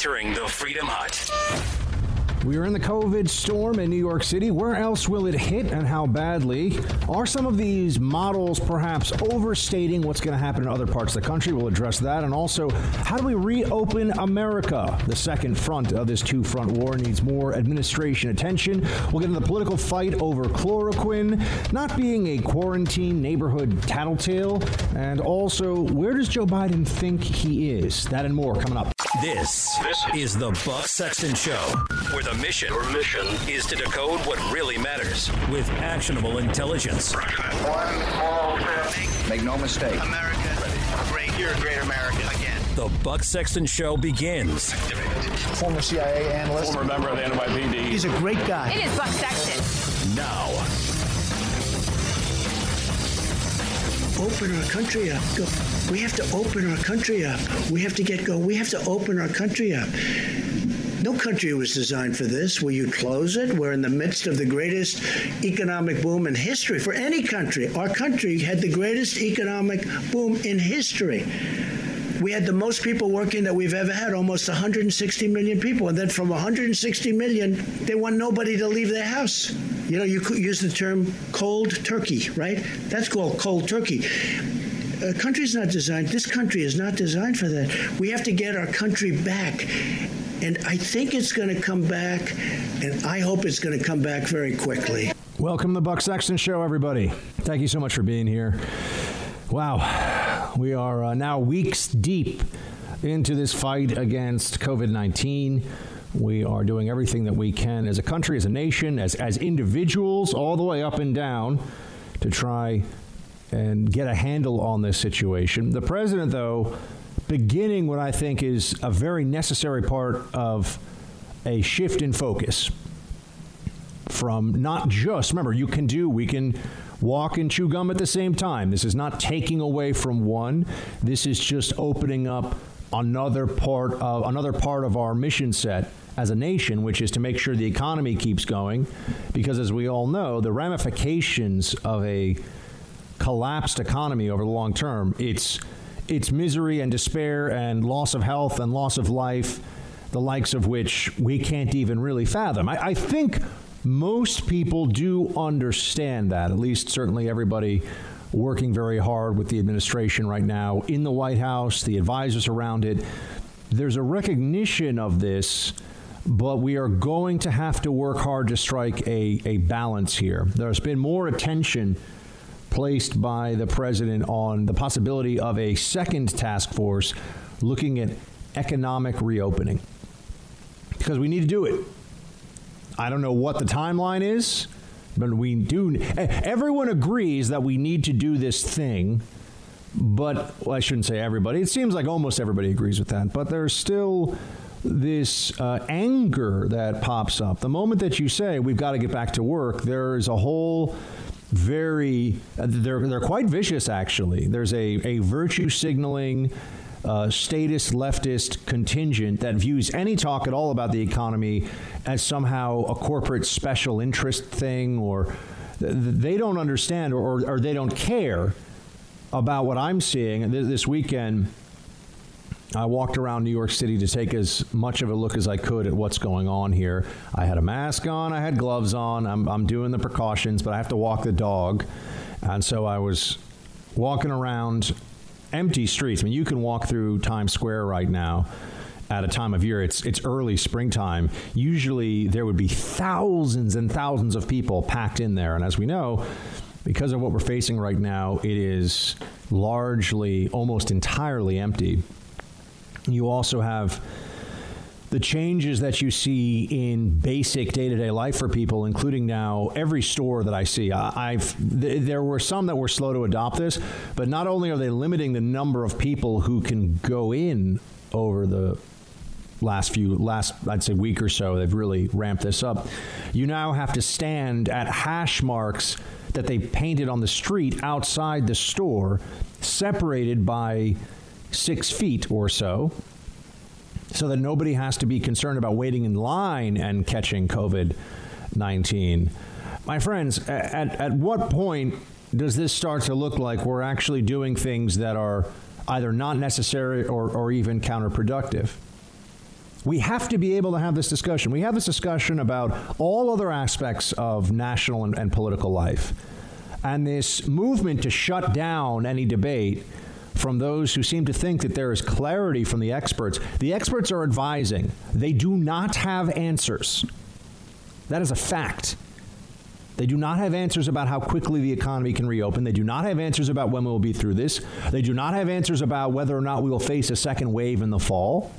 entering the Freedom Hut. We are in the COVID storm in New York City. Where else will it hit and how badly? Are some of these models perhaps overstating what's going to happen in other parts of the country? We'll address that. And also, how do we reopen America? The second front of this two front war needs more administration attention. We'll get into the political fight over chloroquine, not being a quarantine neighborhood tattletale. And also, where does Joe Biden think he is? That and more coming up. This, this is the Buck Sexton Show, where the mission, Your mission is to decode what really matters with actionable intelligence. One small step. Make no mistake. America, great. You're a great American again. The Buck Sexton Show begins. Former CIA analyst. Former member of the NYPD. He's a great guy. It is Buck Sexton. Now open our country up. We have to open our country up. We have to get going. We have to open our country up. No country was designed for this. Will you close it? We're in the midst of the greatest economic boom in history for any country. Our country had the greatest economic boom in history. We had the most people working that we've ever had, almost 160 million people. And then from 160 million, they want nobody to leave their house. You know, you could use the term cold turkey, right? That's called cold turkey. A country's not designed, this country is not designed for that. We have to get our country back. And I think it's going to come back, and I hope it's going to come back very quickly. Welcome to the Buck Sexton Show, everybody. Thank you so much for being here. Wow, we are uh, now weeks deep into this fight against COVID 19. We are doing everything that we can as a country, as a nation, as, as individuals, all the way up and down to try and get a handle on this situation. The president, though, beginning what I think is a very necessary part of a shift in focus from not just, remember, you can do, we can walk and chew gum at the same time. This is not taking away from one. This is just opening up another part of another part of our mission set as a nation, which is to make sure the economy keeps going. Because as we all know, the ramifications of a collapsed economy over the long term, it's it's misery and despair and loss of health and loss of life, the likes of which we can't even really fathom. I, I think most people do understand that, at least certainly everybody working very hard with the administration right now in the White House, the advisors around it. There's a recognition of this, but we are going to have to work hard to strike a, a balance here. There's been more attention placed by the president on the possibility of a second task force looking at economic reopening because we need to do it. I don't know what the timeline is, but we do. Everyone agrees that we need to do this thing, but well, I shouldn't say everybody. It seems like almost everybody agrees with that, but there's still this uh, anger that pops up. The moment that you say we've got to get back to work, there is a whole very uh, they're they're quite vicious actually. There's a a virtue signaling uh, statist leftist contingent that views any talk at all about the economy as somehow a corporate special interest thing or they don't understand or, or they don't care about what I'm seeing this weekend. I walked around New York City to take as much of a look as I could at what's going on here. I had a mask on, I had gloves on, I'm, I'm doing the precautions, but I have to walk the dog. And so I was walking around empty streets. I mean, you can walk through Times Square right now at a time of year. It's it's early springtime. Usually there would be thousands and thousands of people packed in there, and as we know, because of what we're facing right now, it is largely, almost entirely empty. You also have the changes that you see in basic day-to-day life for people, including now every store that I see. I've th- there were some that were slow to adopt this, but not only are they limiting the number of people who can go in over the last few last I'd say week or so, they've really ramped this up. You now have to stand at hash marks that they painted on the street outside the store, separated by six feet or so so that nobody has to be concerned about waiting in line and catching COVID 19. My friends, at, at what point does this start to look like we're actually doing things that are either not necessary or, or even counterproductive? We have to be able to have this discussion. We have this discussion about all other aspects of national and, and political life. And this movement to shut down any debate from those who seem to think that there is clarity from the experts. The experts are advising, they do not have answers. That is a fact. They do not have answers about how quickly the economy can reopen. They do not have answers about when we'll be through this. They do not have answers about whether or not we will face a second wave in the fall.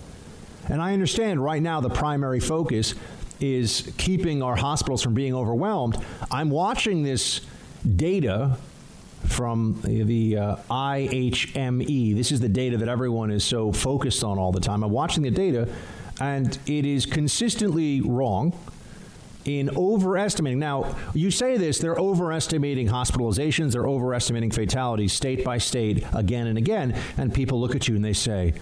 And I understand right now the primary focus is keeping our hospitals from being overwhelmed. I'm watching this data from the uh, IHME. This is the data that everyone is so focused on all the time. I'm watching the data, and it is consistently wrong in overestimating. Now, you say this, they're overestimating hospitalizations, they're overestimating fatalities state by state again and again, and people look at you and they say,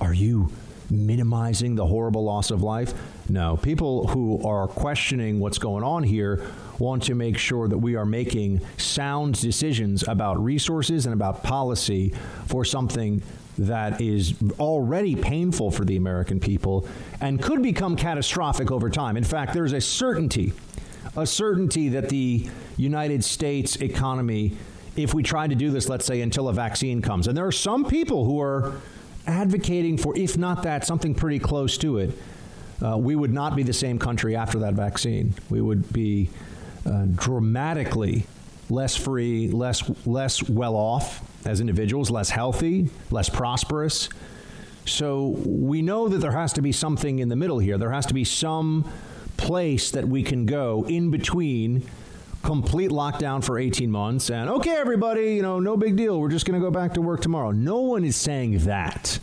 Are you minimizing the horrible loss of life? No. People who are questioning what's going on here want to make sure that we are making sound decisions about resources and about policy for something that is already painful for the American people and could become catastrophic over time. In fact, there's a certainty, a certainty that the United States economy, if we try to do this, let's say, until a vaccine comes, and there are some people who are advocating for, if not that, something pretty close to it, uh, we would not be the same country after that vaccine. We would be uh, dramatically less free, less less well off as individuals, less healthy, less prosperous. So we know that there has to be something in the middle here. There has to be some place that we can go in between complete lockdown for 18 months and okay everybody, you know, no big deal. We're just going to go back to work tomorrow. No one is saying that.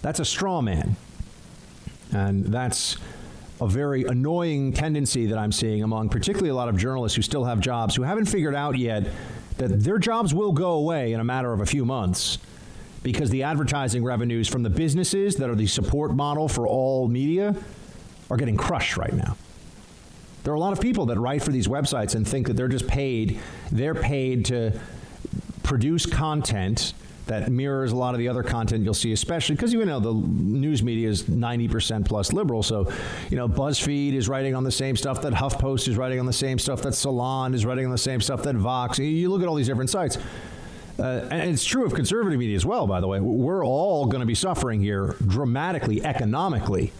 That's a straw man. And that's a very annoying tendency that I'm seeing among particularly a lot of journalists who still have jobs who haven't figured out yet that their jobs will go away in a matter of a few months because the advertising revenues from the businesses that are the support model for all media are getting crushed right now. There are a lot of people that write for these websites and think that they're just paid, they're paid to produce content that mirrors a lot of the other content you'll see, especially because you know the news media is 90% plus liberal. So, you know, BuzzFeed is writing on the same stuff that HuffPost is writing on the same stuff that Salon is writing on the same stuff that Vox. You look at all these different sites. Uh, and it's true of conservative media as well, by the way. We're all going to be suffering here dramatically economically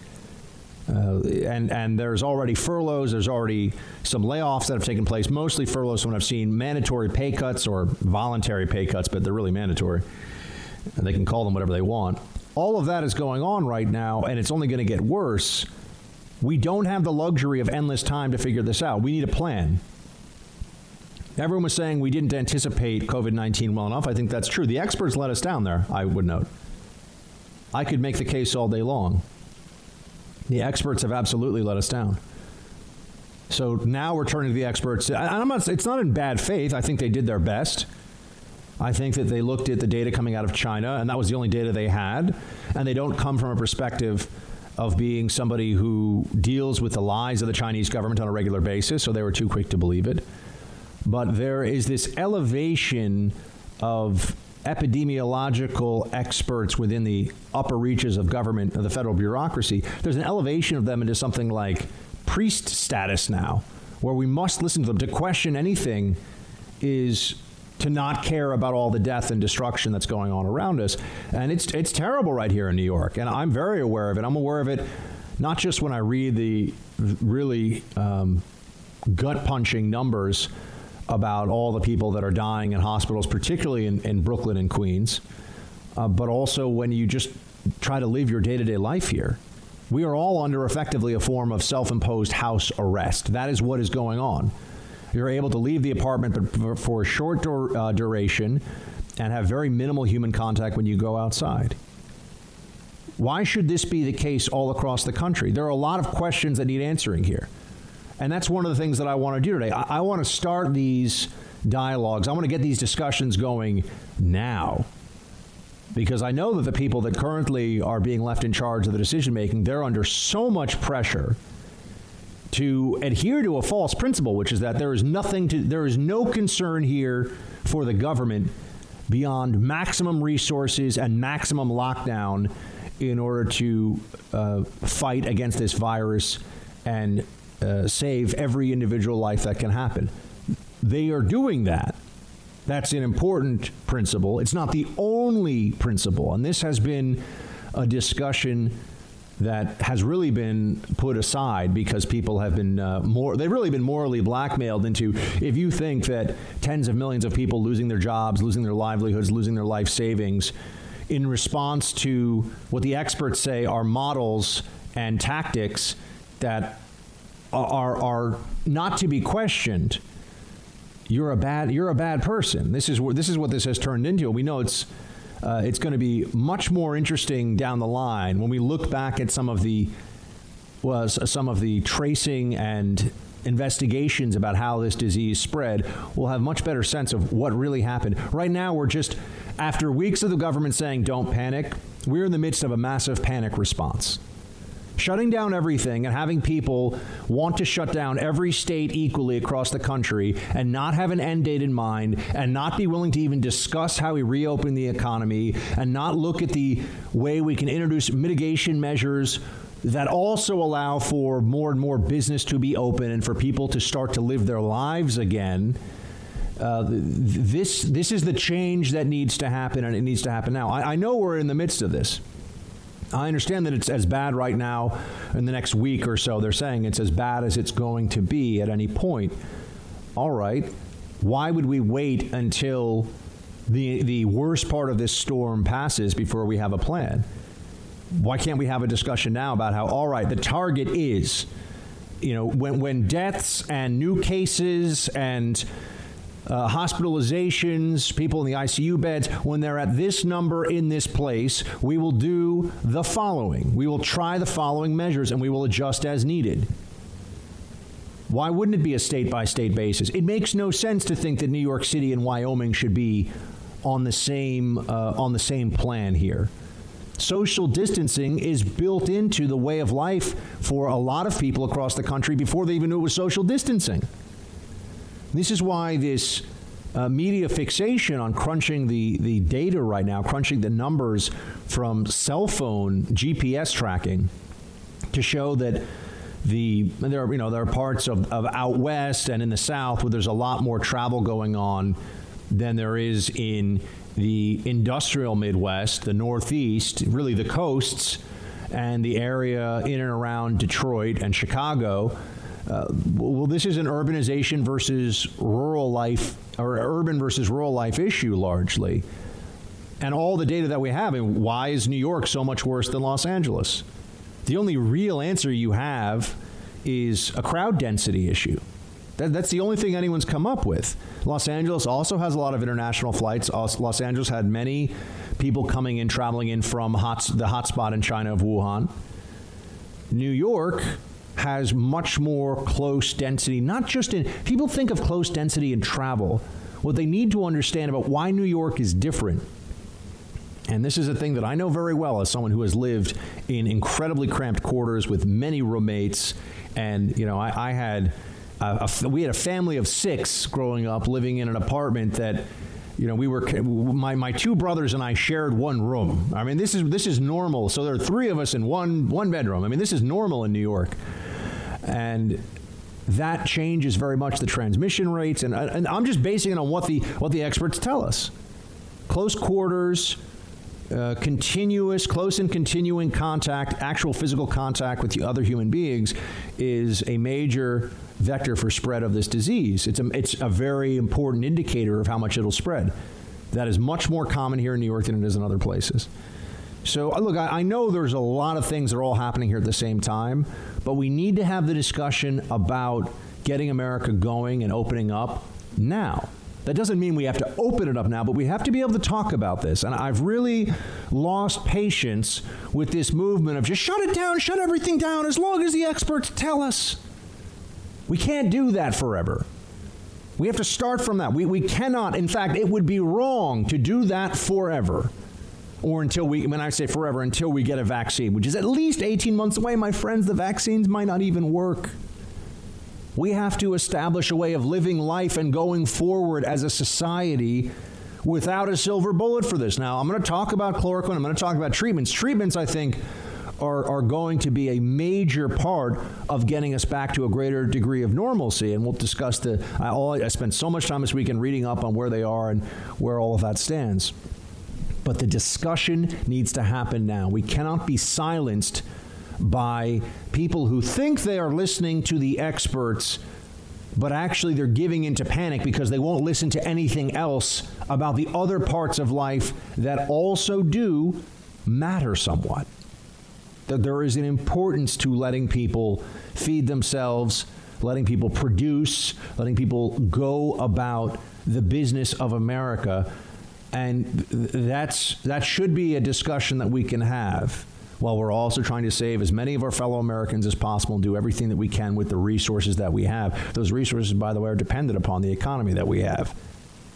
uh, and and there's already furloughs. There's already some layoffs that have taken place. Mostly furloughs. When I've seen mandatory pay cuts or voluntary pay cuts, but they're really mandatory. And they can call them whatever they want. All of that is going on right now, and it's only going to get worse. We don't have the luxury of endless time to figure this out. We need a plan. Everyone was saying we didn't anticipate COVID 19 well enough. I think that's true. The experts let us down there, I would note. I could make the case all day long. The experts have absolutely let us down. So now we're turning to the experts. I'm not, it's not in bad faith. I think they did their best. I think that they looked at the data coming out of China, and that was the only data they had. And they don't come from a perspective of being somebody who deals with the lies of the Chinese government on a regular basis, so they were too quick to believe it. But there is this elevation of epidemiological experts within the upper reaches of government, of the federal bureaucracy, there's an elevation of them into something like priest status now, where we must listen to them. To question anything is to not care about all the death and destruction that's going on around us. And it's it's terrible right here in New York, and I'm very aware of it. I'm aware of it not just when I read the really um, gut punching numbers about all the people that are dying in hospitals, particularly in, in Brooklyn and Queens, uh, but also when you just try to live your day to day life here. We are all under effectively a form of self imposed house arrest. That is what is going on. You're able to leave the apartment but for a short dur- uh, duration and have very minimal human contact when you go outside. Why should this be the case all across the country? There are a lot of questions that need answering here. And that's one of the things that I want to do today. I, I want to start these dialogues. I want to get these discussions going now because I know that the people that currently are being left in charge of the decision making, they're under so much pressure to adhere to a false principle, which is that there is nothing to, there is no concern here for the government beyond maximum resources and maximum lockdown in order to uh, fight against this virus and uh, save every individual life that can happen. They are doing that. That's an important principle. It's not the only principle, and this has been a discussion that has really been put aside because people have been uh, more they've really been morally blackmailed into if you think that tens of millions of people losing their jobs losing their livelihoods losing their life savings in response to what the experts say are models and tactics that are are not to be questioned. You're a bad you're a bad person. This is what this is what this has turned into we know it's uh, it's going to be much more interesting down the line when we look back at some of the was some of the tracing and investigations about how this disease spread, we'll have much better sense of what really happened. Right now, we're just after weeks of the government saying don't panic, we're in the midst of a massive panic response shutting down everything and having people want to shut down every state equally across the country and not have an end date in mind and not be willing to even discuss how we reopen the economy and not look at the way we can introduce mitigation measures that also allow for more and more business to be open and for people to start to live their lives again. Uh, this this is the change that needs to happen, and it needs to happen now. I, I know we're in the midst of this. I understand that it's as bad right now in the next week or so. They're saying it's as bad as it's going to be at any point. All right. Why would we wait until the the worst part of this storm passes before we have a plan? Why can't we have a discussion now about how all right, the target is you know, when when deaths and new cases and uh, hospitalizations, people in the ICU beds, when they're at this number in this place, we will do the following. We will try the following measures and we will adjust as needed. Why wouldn't it be a state by state basis? It makes no sense to think that New York City and Wyoming should be on the same uh, on the same plan here. Social distancing is built into the way of life for a lot of people across the country before they even knew it was social distancing. This is why this uh, media fixation on crunching the, the data right now, crunching the numbers from cell phone GPS tracking to show that the there are you know there are parts of, of out west and in the south where there's a lot more travel going on than there is in the industrial Midwest, the Northeast, really the coasts, and the area in and around Detroit and Chicago uh, well, this is an urbanization versus rural life, or urban versus rural life issue largely. And all the data that we have, and why is New York so much worse than Los Angeles? The only real answer you have is a crowd density issue. That, that's the only thing anyone's come up with. Los Angeles also has a lot of international flights. Los Angeles had many people coming in, traveling in from hot, the hotspot in China of Wuhan. New York has much more close density, not just in people think of close density in travel. What they need to understand about why New York is different. And this is a thing that I know very well as someone who has lived in incredibly cramped quarters with many roommates. And, you know, I, I had, a, a, we had a family of six growing up living in an apartment that you know, we were my my two brothers and I shared one room. I mean, this is this is normal. So there are three of us in one one bedroom. I mean, this is normal in New York, and that changes very much the transmission rates. And, and I'm just basing it on what the what the experts tell us. Close quarters, uh, continuous, close and continuing contact, actual physical contact with the other human beings, is a major vector for spread of this disease. It's a, it's a very important indicator of how much it'll spread. That is much more common here in New York than it is in other places. So, uh, look, I, I know there's a lot of things that are all happening here at the same time, but we need to have the discussion about getting America going and opening up now. That doesn't mean we have to open it up now, but we have to be able to talk about this. And I've really lost patience with this movement of just shut it down, shut everything down as long as the experts tell us. We can't do that forever. We have to start from that. We, we cannot, in fact, it would be wrong to do that forever. Or until we, when I say forever, until we get a vaccine, which is at least 18 months away, my friends, the vaccines might not even work. We have to establish a way of living life and going forward as a society without a silver bullet for this. Now, I'm going to talk about chloroquine. I'm going to talk about treatments. Treatments, I think, are, are going to be a major part of getting us back to a greater degree of normalcy. And we'll discuss the. I, all, I spent so much time this weekend reading up on where they are and where all of that stands. But the discussion needs to happen now. We cannot be silenced by people who think they are listening to the experts but actually they're giving into panic because they won't listen to anything else about the other parts of life that also do matter somewhat. That there is an importance to letting people feed themselves, letting people produce, letting people go about the business of America. And that's that should be a discussion that we can have while we're also trying to save as many of our fellow Americans as possible and do everything that we can with the resources that we have. Those resources, by the way, are dependent upon the economy that we have.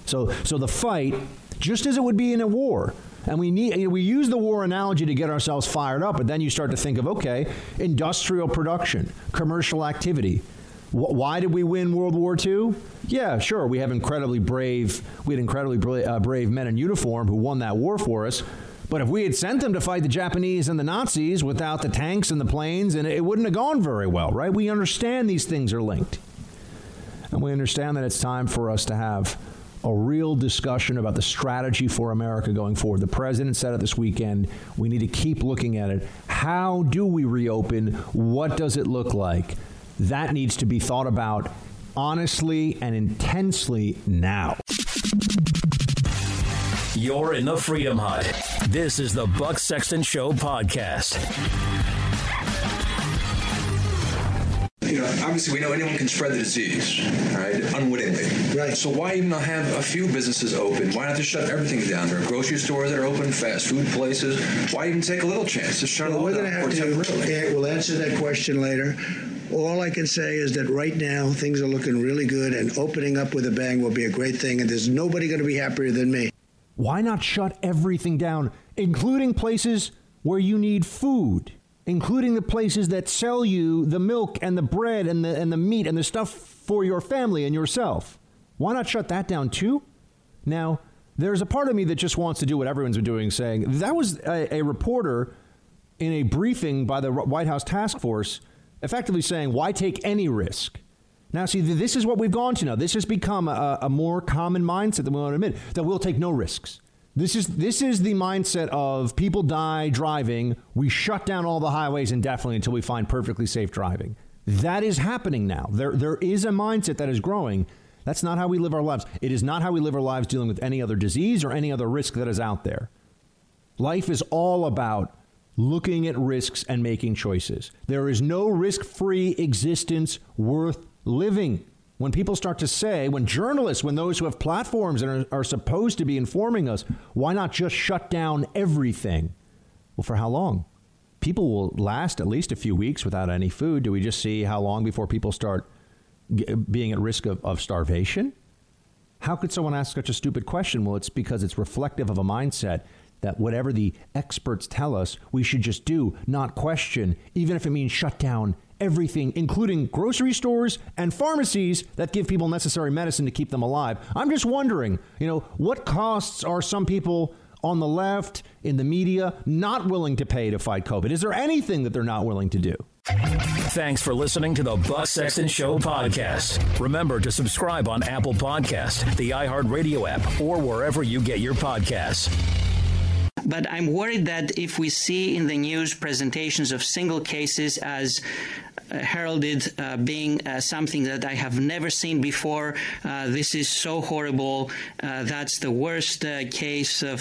So, so the fight, just as it would be in a war, and we need you know, we use the war analogy to get ourselves fired up, but then you start to think of okay, industrial production, commercial activity. why did we win World War II? Yeah, sure, we have incredibly brave, we had incredibly uh, brave men in uniform who won that war for us. But if we had sent them to fight the Japanese and the Nazis without the tanks and the planes, and it wouldn't have gone very well, right? We understand these things are linked. And we understand that it's time for us to have a real discussion about the strategy for America going forward. The president said it this weekend. We need to keep looking at it. How do we reopen? What does it look like? That needs to be thought about honestly and intensely now. You're in the Freedom Hut. This is the Buck Sexton Show podcast. You know, obviously we know anyone can spread the disease, right, unwittingly. Right. So why even not have a few businesses open? Why not just shut everything down? There are grocery stores that are open, fast food places. Why even take a little chance to shut Well, it all we're down going to have to. temporarily? yeah, eh, We'll answer that question later. All I can say is that right now things are looking really good, and opening up with a bang will be a great thing. And there's nobody going to be happier than me. Why not shut everything down, including places where you need food, including the places that sell you the milk and the bread and the, and the meat and the stuff for your family and yourself? Why not shut that down too? Now, there's a part of me that just wants to do what everyone's been doing, saying that was a, a reporter in a briefing by the White House task force effectively saying, why take any risk? Now, see, this is what we've gone to now. This has become a, a more common mindset than we want to admit that we'll take no risks. This is this is the mindset of people die driving. We shut down all the highways indefinitely until we find perfectly safe driving. That is happening now. There there is a mindset that is growing. That's not how we live our lives. It is not how we live our lives dealing with any other disease or any other risk that is out there. Life is all about looking at risks and making choices. There is no risk free existence worth living. When people start to say, when journalists, when those who have platforms and are, are supposed to be informing us, why not just shut down everything? Well, for how long? People will last at least a few weeks without any food. Do we just see how long before people start g- being at risk of, of starvation? How could someone ask such a stupid question? Well, it's because it's reflective of a mindset that whatever the experts tell us, we should just do, not question, even if it means shut down everything, including grocery stores and pharmacies that give people necessary medicine to keep them alive. I'm just wondering, you know, what costs are some people on the left, in the media, not willing to pay to fight COVID? Is there anything that they're not willing to do? Thanks for listening to the Buck Sexton Show podcast. Remember to subscribe on Apple Podcast, the iHeartRadio app, or wherever you get your podcasts. But I'm worried that if we see in the news presentations of single cases as uh, heralded uh, being uh, something that I have never seen before. Uh, this is so horrible. Uh, that's the worst uh, case of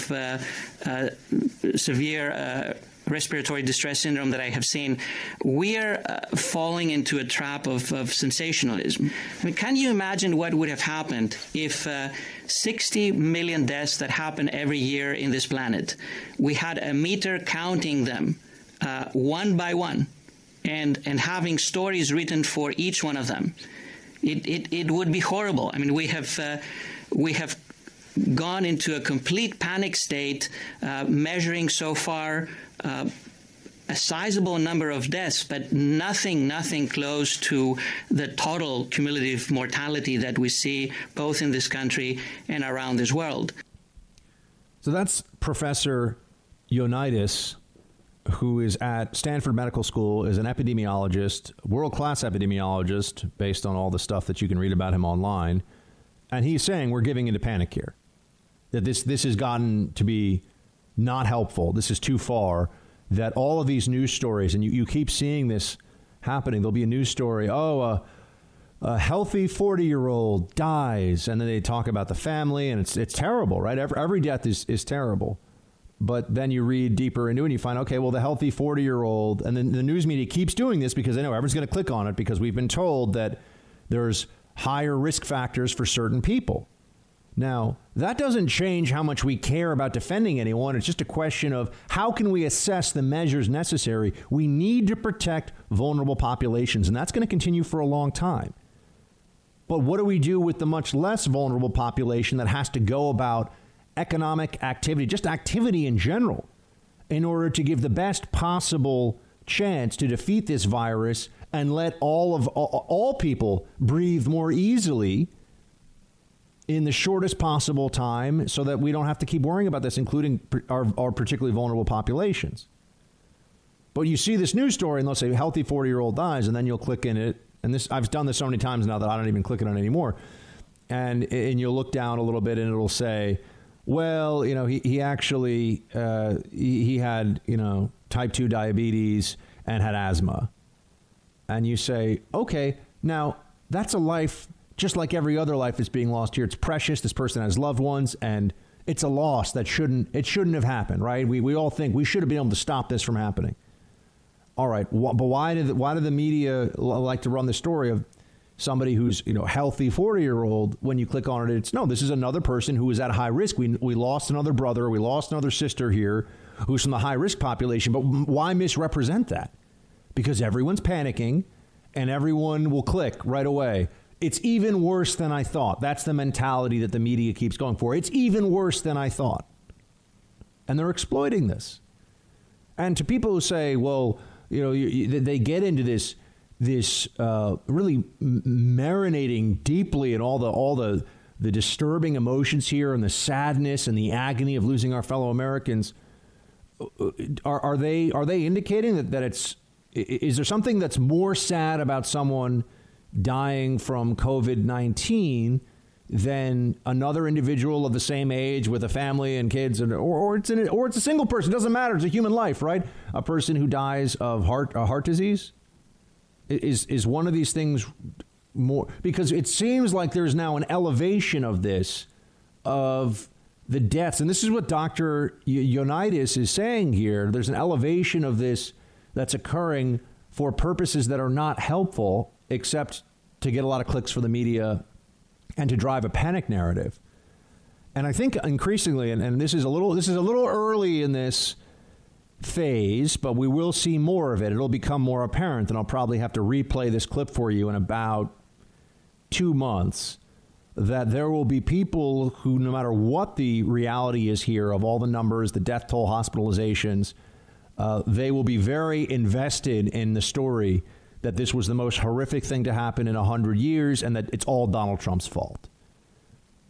severe respiratory distress syndrome that I have seen, we are uh, falling into a trap of, of sensationalism. I mean, can you imagine what would have happened if uh, 60 million deaths that happen every year in this planet, we had a meter counting them uh, one by one and, and having stories written for each one of them? It, it, it would be horrible. I mean, we have, uh, we have gone into a complete panic state, uh, measuring so far uh, a sizable number of deaths, but nothing, nothing close to the total cumulative mortality that we see both in this country and around this world. So that's Professor Ioannidis, who is at Stanford Medical School, is an epidemiologist, world class epidemiologist, based on all the stuff that you can read about him online. And he's saying we're giving into panic here. That this, this has gotten to be not helpful. This is too far. That all of these news stories, and you, you keep seeing this happening. There'll be a news story. Oh, uh, a healthy 40 year old dies, and then they talk about the family, and it's, it's terrible, right? Every, every death is, is terrible. But then you read deeper into it and you find, okay, well, the healthy 40 year old, and then the news media keeps doing this because they know everyone's going to click on it because we've been told that there's higher risk factors for certain people. Now, that doesn't change how much we care about defending anyone. It's just a question of how can we assess the measures necessary. We need to protect vulnerable populations, and that's going to continue for a long time. But what do we do with the much less vulnerable population that has to go about economic activity, just activity in general, in order to give the best possible chance to defeat this virus and let all of all people breathe more easily in the shortest possible time so that we don't have to keep worrying about this, including our, our particularly vulnerable populations. But you see this news story, and they'll say healthy 40 year old dies, and then you'll click in it. And this I've done this so many times now that I don't even click it on anymore. And and you'll look down a little bit, and it'll say, well, you know, he he actually uh, he, he had you know type two diabetes and had asthma. And you say, okay, now that's a life just like every other life is being lost here. It's precious. This person has loved ones, and it's a loss that shouldn't it shouldn't have happened, right? We we all think we should have been able to stop this from happening. All right, wh- but why did why did the media like to run the story of somebody who's you know healthy 40 year old when you click on it it's no this is another person who is at high risk we, we lost another brother we lost another sister here who's from the high risk population but why misrepresent that because everyone's panicking and everyone will click right away it's even worse than I thought. That's the mentality that the media keeps going for. It's even worse than I thought. And they're exploiting this. And to people who say, well, you know, you, you, they get into this this uh, really marinating deeply in all the all the the disturbing emotions here and the sadness and the agony of losing our fellow Americans. Uh, are, are they are they indicating that, that it's is there something that's more sad about someone dying from COVID 19 than another individual of the same age with a family and kids, or, or, it's an, or it's a single person. It doesn't matter. It's a human life, right? A person who dies of heart, a heart disease is, is one of these things more because it seems like there's now an elevation of this of the deaths and this is what dr Ioannidis is saying here there's an elevation of this that's occurring for purposes that are not helpful except to get a lot of clicks for the media and to drive a panic narrative. And I think increasingly, and, and this is a little this is a little early in this phase, but we will see more of it. It'll become more apparent, and I'll probably have to replay this clip for you in about two months. That there will be people who, no matter what the reality is here of all the numbers, the death toll, hospitalizations, uh, they will be very invested in the story that this was the most horrific thing to happen in 100 years and that it's all Donald Trump's fault.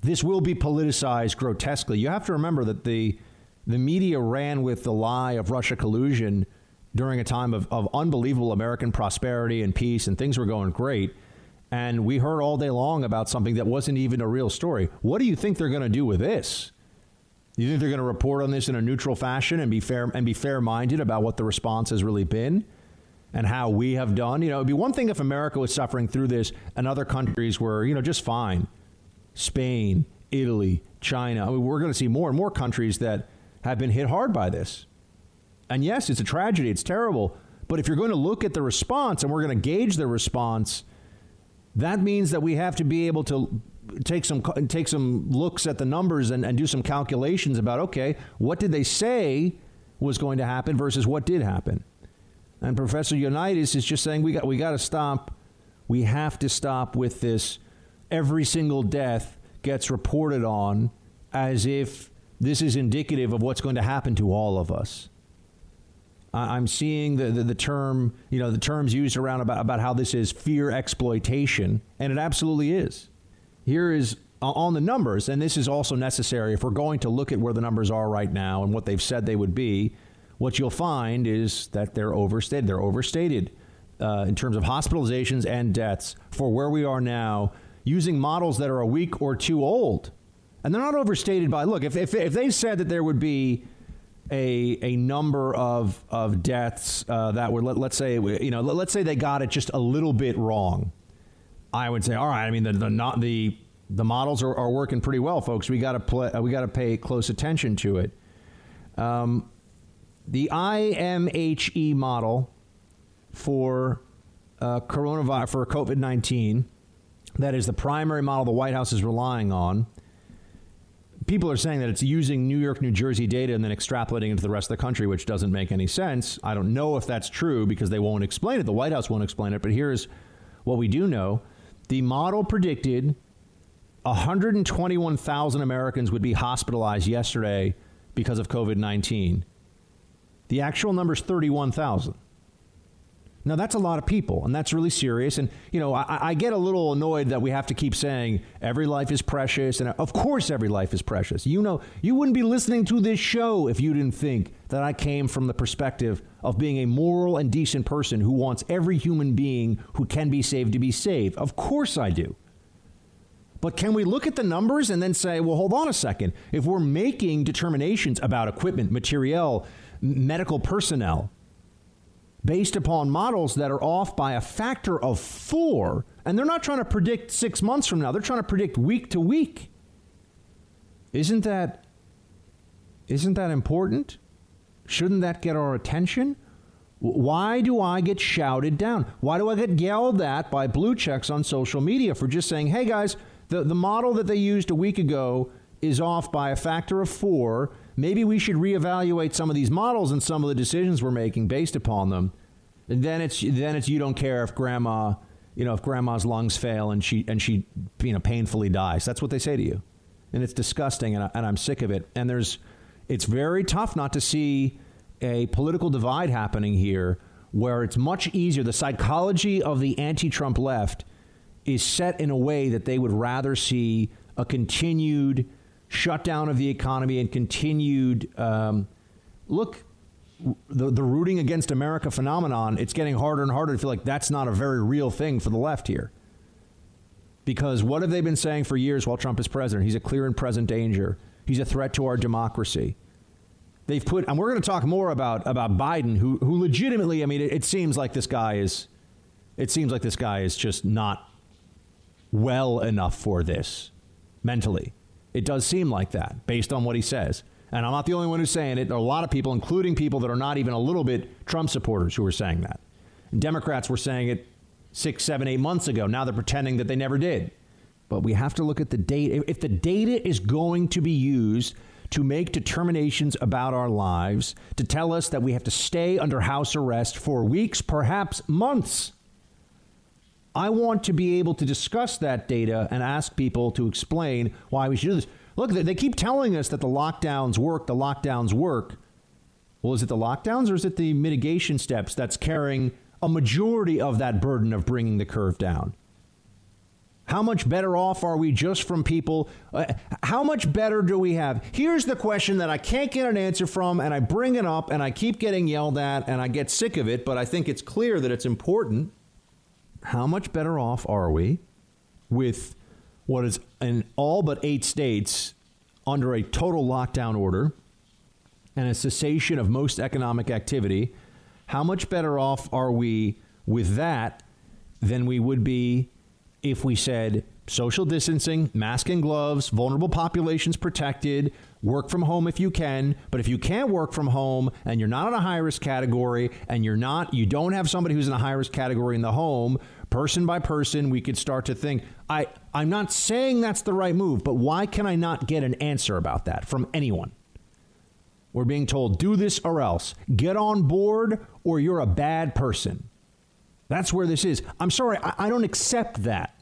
This will be politicized grotesquely. You have to remember that the, the media ran with the lie of Russia collusion during a time of, of unbelievable American prosperity and peace, and things were going great. And we heard all day long about something that wasn't even a real story. What do you think they're going to do with this? You think they're going to report on this in a neutral fashion and be fair and be fair minded about what the response has really been? And how we have done. You know, it'd be one thing if America was suffering through this and other countries were, you know, just fine. Spain, Italy, China. I mean, we're going to see more and more countries that have been hit hard by this. And yes, it's a tragedy, it's terrible. But if you're going to look at the response and we're going to gauge the response, that means that we have to be able to take some take some looks at the numbers and, and do some calculations about okay, what did they say was going to happen versus what did happen. And Professor Ioannidis is just saying we got we got to stop. We have to stop with this. Every single death gets reported on as if this is indicative of what's going to happen to all of us. I'm seeing the, the, the, term, you know, the terms used around about, about how this is fear exploitation, and it absolutely is. Here is uh, on the numbers, and this is also necessary if we're going to look at where the numbers are right now and what they've said they would be, what you'll find is that they're overstated. They're overstated uh, in terms of hospitalizations and deaths for where we are now using models that are a week or two old. And they're not overstated by, look, if, if, if they said that there would be a, a number of, of deaths uh, that were, let, us say, you know, let's say they got it just a little bit wrong. I would say, all right, I mean, the, the, not, the, the models are, are working pretty well, folks. We got to we got to pay close attention to it. Um, the IMHE model for uh, coronavirus for COVID nineteen, that is the primary model the White House is relying on. People are saying that it's using New York, New Jersey data and then extrapolating into the rest of the country, which doesn't make any sense. I don't know if that's true because they won't explain it. The White House won't explain it. But here's what we do know the model predicted 121,000 Americans would be hospitalized yesterday because of COVID 19. The actual number is 31,000. Now, that's a lot of people, and that's really serious. And, you know, I, I, get a little annoyed that we have to keep saying every life is precious. And of course, every life is precious. You know, you wouldn't be listening to this show if you didn't think that I came from the perspective of being a moral and decent person who wants every human being who can be saved to be saved. Of course, I do. But can we look at the numbers and then say, well, hold on a second. If we're making determinations about equipment, materiel, medical personnel, based upon models that are off by a factor of four. And they're not trying to predict six months from now, they're trying to predict week to week. Isn't that, isn't that important? Shouldn't that get our attention? Why do I get shouted down? Why do I get yelled at by blue checks on social media for just saying, hey guys, the, the model that they used a week ago is off by a factor of four maybe we should reevaluate some of these models and some of the decisions we're making based upon them. And then it's then it's you don't care if grandma, you know, if grandma's lungs fail and she and she you know painfully dies. That's what they say to you, and it's disgusting, and, I, and I'm sick of it. And there's, it's very tough not to see a political divide happening here, where it's much easier. The psychology of the anti-Trump left is set in a way that they would rather see a continued shutdown of the economy and continued um, look the, the rooting against America phenomenon, it's getting harder and harder to feel like that's not a very real thing for the left here. Because what have they been saying for years while Trump is president? He's a clear and present danger. He's a threat to our democracy. They've put, and we're going to talk more about, about Biden, who, who legitimately, I mean, it, it seems like this guy is, it seems like this guy is just not well enough for this mentally. It does seem like that based on what he says. And I'm not the only one who's saying it. There are a lot of people, including people that are not even a little bit Trump supporters, who are saying that. Democrats were saying it six, seven, eight months ago. Now they're pretending that they never did. But we have to look at the data. If the data is going to be used to make determinations about our lives, to tell us that we have to stay under house arrest for weeks, perhaps months, I want to be able to discuss that data and ask people to explain why we should do this. Look, they keep telling us that the lockdowns work, the lockdowns work. Well, is it the lockdowns or is it the mitigation steps that's carrying a majority of that burden of bringing the curve down? How much better off are we just from people? Uh, how much better do we have? Here's the question that I can't get an answer from, and I bring it up and I keep getting yelled at and I get sick of it, but I think it's clear that it's important how much better off are we with what is in all but eight states under a total lockdown order and a cessation of most economic activity? How much better off are we with that than we would be if we said social distancing, mask and gloves, vulnerable populations protected, work from home if you can, but if you can't work from home and you're not in a high risk category and you're not you don't have somebody who's in a high risk category in the home, person by person, we could start to think I I'm not saying that's the right move, but why can I not get an answer about that from anyone? We're being told do this or else. Get on board or you're a bad person. That's where this is. I'm sorry, I, I don't accept that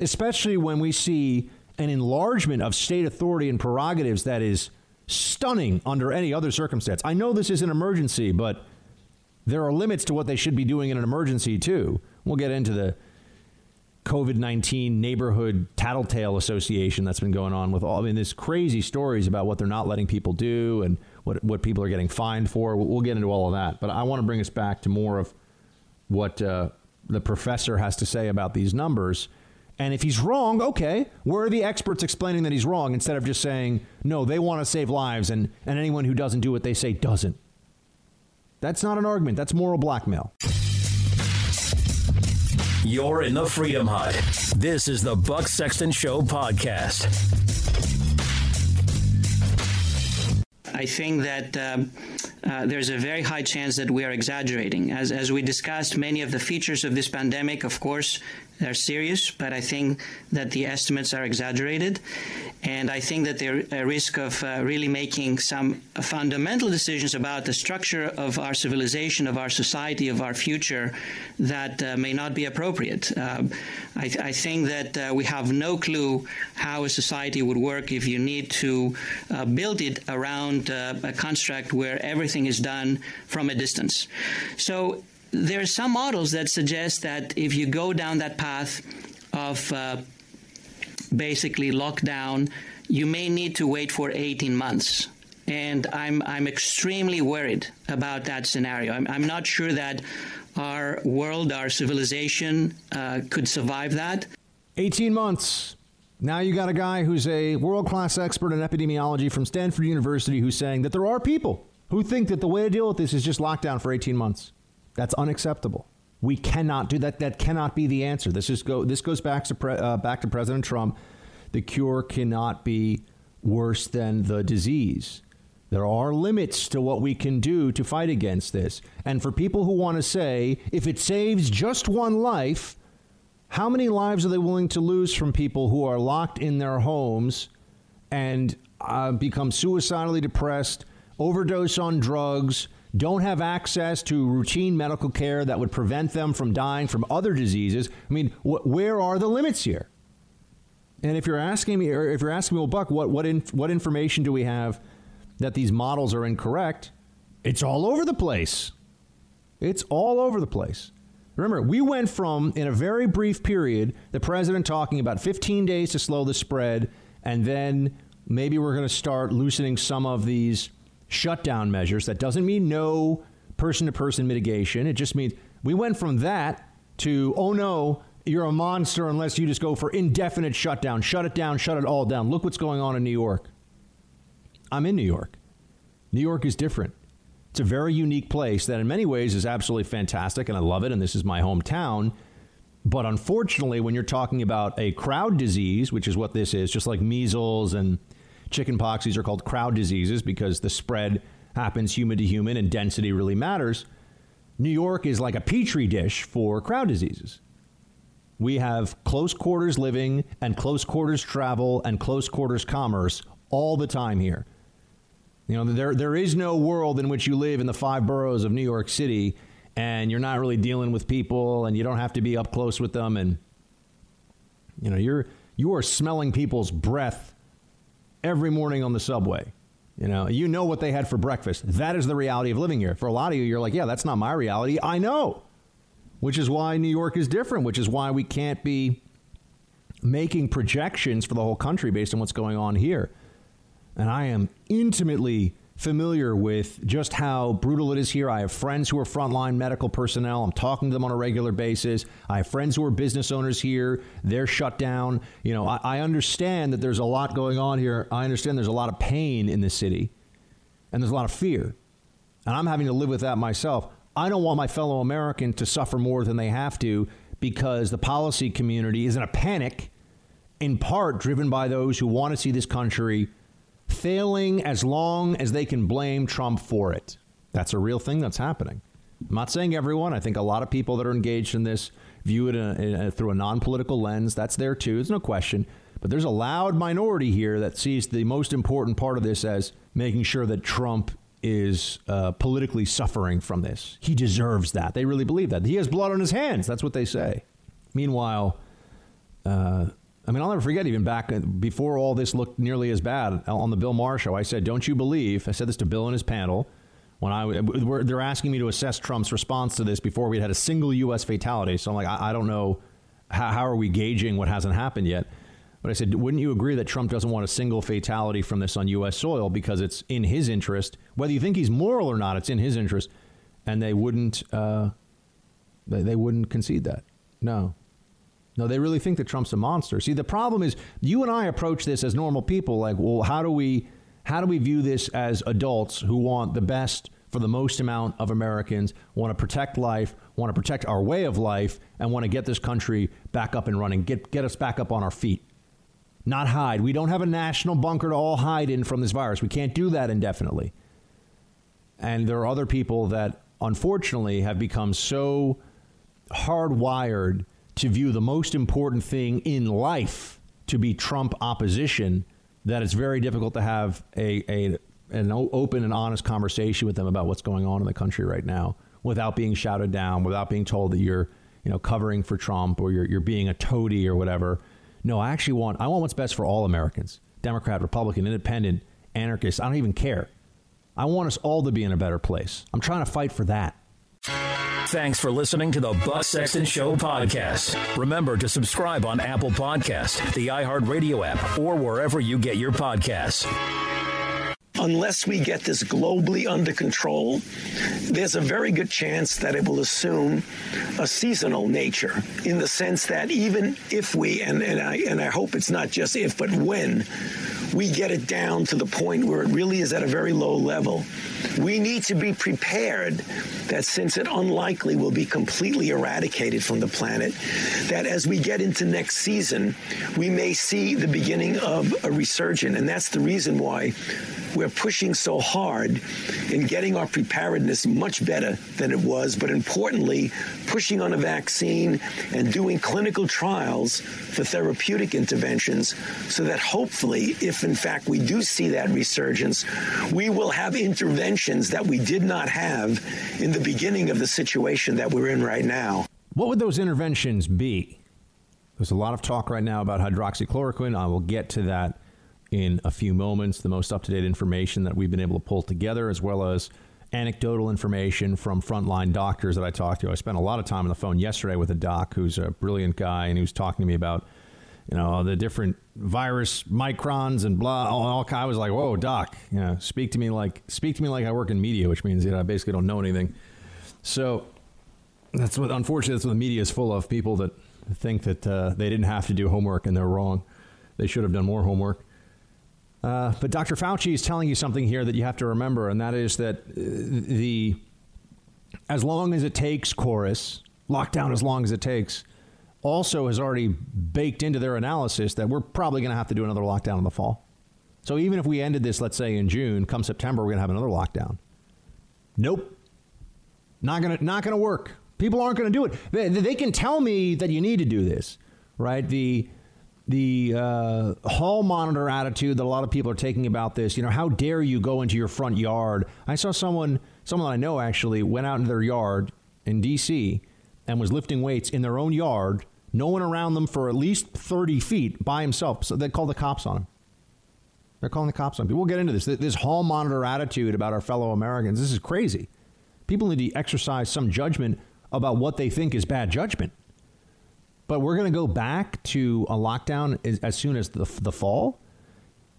especially when we see an enlargement of state authority and prerogatives that is stunning under any other circumstance. I know this is an emergency, but there are limits to what they should be doing in an emergency too. We'll get into the COVID 19 neighborhood tattletale association that's been going on with all, I mean, there's crazy stories about what they're not letting people do and what, what people are getting fined for. We'll, we'll get into all of that. But I want to bring us back to more of what uh, the professor has to say about these numbers. And if he's wrong, okay, where are the experts explaining that he's wrong instead of just saying, no, they want to save lives and, and anyone who doesn't do what they say doesn't? That's not an argument. That's moral blackmail. You're in the Freedom Hut. This is the Buck Sexton Show podcast. I think that um, uh, there's a very high chance that we are exaggerating. As, as we discussed, many of the features of this pandemic, of course, they're serious, but I think that the estimates are exaggerated. And I think that there's a risk of uh, really making some fundamental decisions about the structure of our civilization, of our society, of our future that uh, may not be appropriate. Uh, I, I, think that uh, we have no clue how a society would work if you need to uh, build it around uh, a construct where everything is done from a distance. So there are some models that suggest that if you go down that path of uh, basically lockdown, you may need to wait for 18 months. And I'm, I'm extremely worried about that scenario. I'm, I'm not sure that our world, our civilization uh, could survive that. 18 months. Now you got a guy who's a world class expert in epidemiology from Stanford University who's saying that there are people who think that the way to deal with this is just lockdown for 18 months. That's unacceptable. We cannot do that. That cannot be the answer. This is go. This goes back to pre, uh, back to President Trump. The cure cannot be worse than the disease. There are limits to what we can do to fight against this. And for people who want to say, if it saves just one life, how many lives are they willing to lose from people who are locked in their homes and uh, become suicidally depressed, overdose on drugs, don't have access to routine medical care that would prevent them from dying from other diseases. I mean, wh- where are the limits here? And if you're asking me, or if you're asking me, well, Buck, what what in, what information do we have that these models are incorrect? It's all over the place. It's all over the place. Remember, we went from in a very brief period, the president talking about 15 days to slow the spread, and then maybe we're going to start loosening some of these shutdown measures. That doesn't mean no person to person mitigation. It just means we went from that to, oh no, you're a monster unless you just go for indefinite shutdown. Shut it down, shut it all down. Look what's going on in New York. I'm in New York. New York is different. It's a very unique place that, in many ways, is absolutely fantastic, and I love it, and this is my hometown. But unfortunately, when you're talking about a crowd disease, which is what this is, just like measles and chicken. These are called crowd diseases because the spread happens human to human and density really matters. New York is like a petri dish for crowd diseases. We have close quarters living and close quarters travel and close quarters commerce all the time here. You know, there, there is no world in which you live in the five boroughs of New York City and you're not really dealing with people and you don't have to be up close with them and you know, you're you are smelling people's breath every morning on the subway. You know, you know what they had for breakfast. That is the reality of living here. For a lot of you, you're like, yeah, that's not my reality. I know. Which is why New York is different, which is why we can't be making projections for the whole country based on what's going on here. And I am intimately familiar with just how brutal it is here. I have friends who are frontline medical personnel. I'm talking to them on a regular basis. I have friends who are business owners here. They're shut down. You know, I, I understand that there's a lot going on here. I understand there's a lot of pain in the city and there's a lot of fear. And I'm having to live with that myself. I don't want my fellow American to suffer more than they have to because the policy community is in a panic, in part driven by those who want to see this country failing as long as they can blame Trump for it. That's a real thing that's happening. I'm not saying everyone. I think a lot of people that are engaged in this view it in a, in a, through a non political lens. That's there too. There's no question. But there's a loud minority here that sees the most important part of this as making sure that Trump is uh, politically suffering from this. He deserves that. They really believe that. He has blood on his hands. That's what they say. Meanwhile, uh, I mean, I'll never forget, even back before all this looked nearly as bad on the Bill Maher show, I said, Don't you believe? I said this to Bill and his panel. When I, they're asking me to assess Trump's response to this before we had a single U.S. fatality. So I'm like, I, I don't know how, how are we gauging what hasn't happened yet? But I said, wouldn't you agree that Trump doesn't want a single fatality from this on U.S. soil because it's in his interest, whether you think he's moral or not, it's in his interest, and they wouldn't, uh, they, they wouldn't concede that. No, no, they really think that Trump's a monster. See, the problem is you and I approach this as normal people, like, well, how do we, how do we view this as adults who want the best for the most amount of Americans, want to protect life, want to protect our way of life, and want to get this country back up and running, get, get us back up on our feet. Not hide. We don't have a national bunker to all hide in from this virus. We can't do that indefinitely. And there are other people that unfortunately have become so hardwired to view the most important thing in life to be Trump opposition that it's very difficult to have a, a an open and honest conversation with them about what's going on in the country right now without being shouted down, without being told that you're, you know, covering for Trump or you're, you're being a toady or whatever. No, I actually want I want what's best for all Americans. Democrat, Republican, independent, anarchist, I don't even care. I want us all to be in a better place. I'm trying to fight for that. Thanks for listening to the Buck Sexton Show podcast. Remember to subscribe on Apple Podcast, the iHeartRadio app, or wherever you get your podcasts unless we get this globally under control, there's a very good chance that it will assume a seasonal nature in the sense that even if we, and, and, I, and I hope it's not just if, but when we get it down to the point where it really is at a very low level, we need to be prepared that since it unlikely will be completely eradicated from the planet, that as we get into next season, we may see the beginning of a resurgence. And that's the reason why we're pushing so hard in getting our preparedness much better than it was, but importantly, pushing on a vaccine and doing clinical trials for therapeutic interventions so that hopefully, if in fact we do see that resurgence, we will have interventions that we did not have in the beginning of the situation that we're in right now. What would those interventions be? There's a lot of talk right now about hydroxychloroquine. I will get to that in a few moments the most up to date information that we've been able to pull together, as well as anecdotal information from frontline doctors that I talked to. I spent a lot of time on the phone yesterday with a doc who's a brilliant guy, and he was talking to me about you know the different virus microns and blah. All, all I was like, "Whoa, doc, you know, speak to me like speak to me like I work in media," which means know I basically don't know anything. So that's what unfortunately that's what the media is full of people that think that uh, they didn't have to do homework and they're wrong. They should have done more homework. Uh, but Dr. Fauci is telling you something here that you have to remember, and that is that uh, the as long as it takes chorus, lockdown as long as it takes, also has already baked into their analysis that we're probably going to have to do another lockdown in the fall. So even if we ended this, let's say in June, come September, we're going to have another lockdown. Nope, not going to not going to work. People aren't going to do it. They, they can tell me that you need to do this, right? The the uh, hall monitor attitude that a lot of people are taking about this. You know, how dare you go into your front yard? I saw someone, someone I know actually, went out into their yard in D.C. and was lifting weights in their own yard, no one around them for at least 30 feet by himself. So they called the cops on him. They're calling the cops on people. We'll get into this. This hall monitor attitude about our fellow Americans. This is crazy. People need to exercise some judgment about what they think is bad judgment. But we're going to go back to a lockdown as, as soon as the, the fall.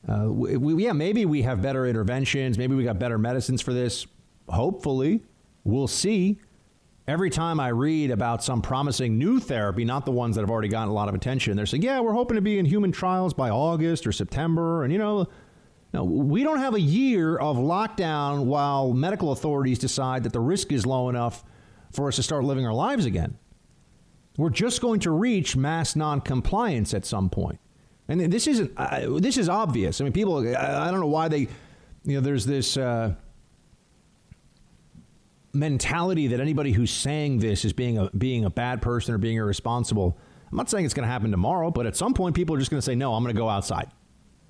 Uh, we, yeah, maybe we have better interventions. Maybe we got better medicines for this. Hopefully, we'll see. Every time I read about some promising new therapy, not the ones that have already gotten a lot of attention, they're saying, yeah, we're hoping to be in human trials by August or September. And, you know, no, we don't have a year of lockdown while medical authorities decide that the risk is low enough for us to start living our lives again. We're just going to reach mass noncompliance at some point. And this isn't. Uh, this is obvious. I mean, people. I, I, don't know why they. You know, there's this uh, mentality that anybody who's saying this is being a being a bad person or being irresponsible. I'm not saying it's going to happen tomorrow, but at some point, people are just going to say, "No, I'm going to go outside,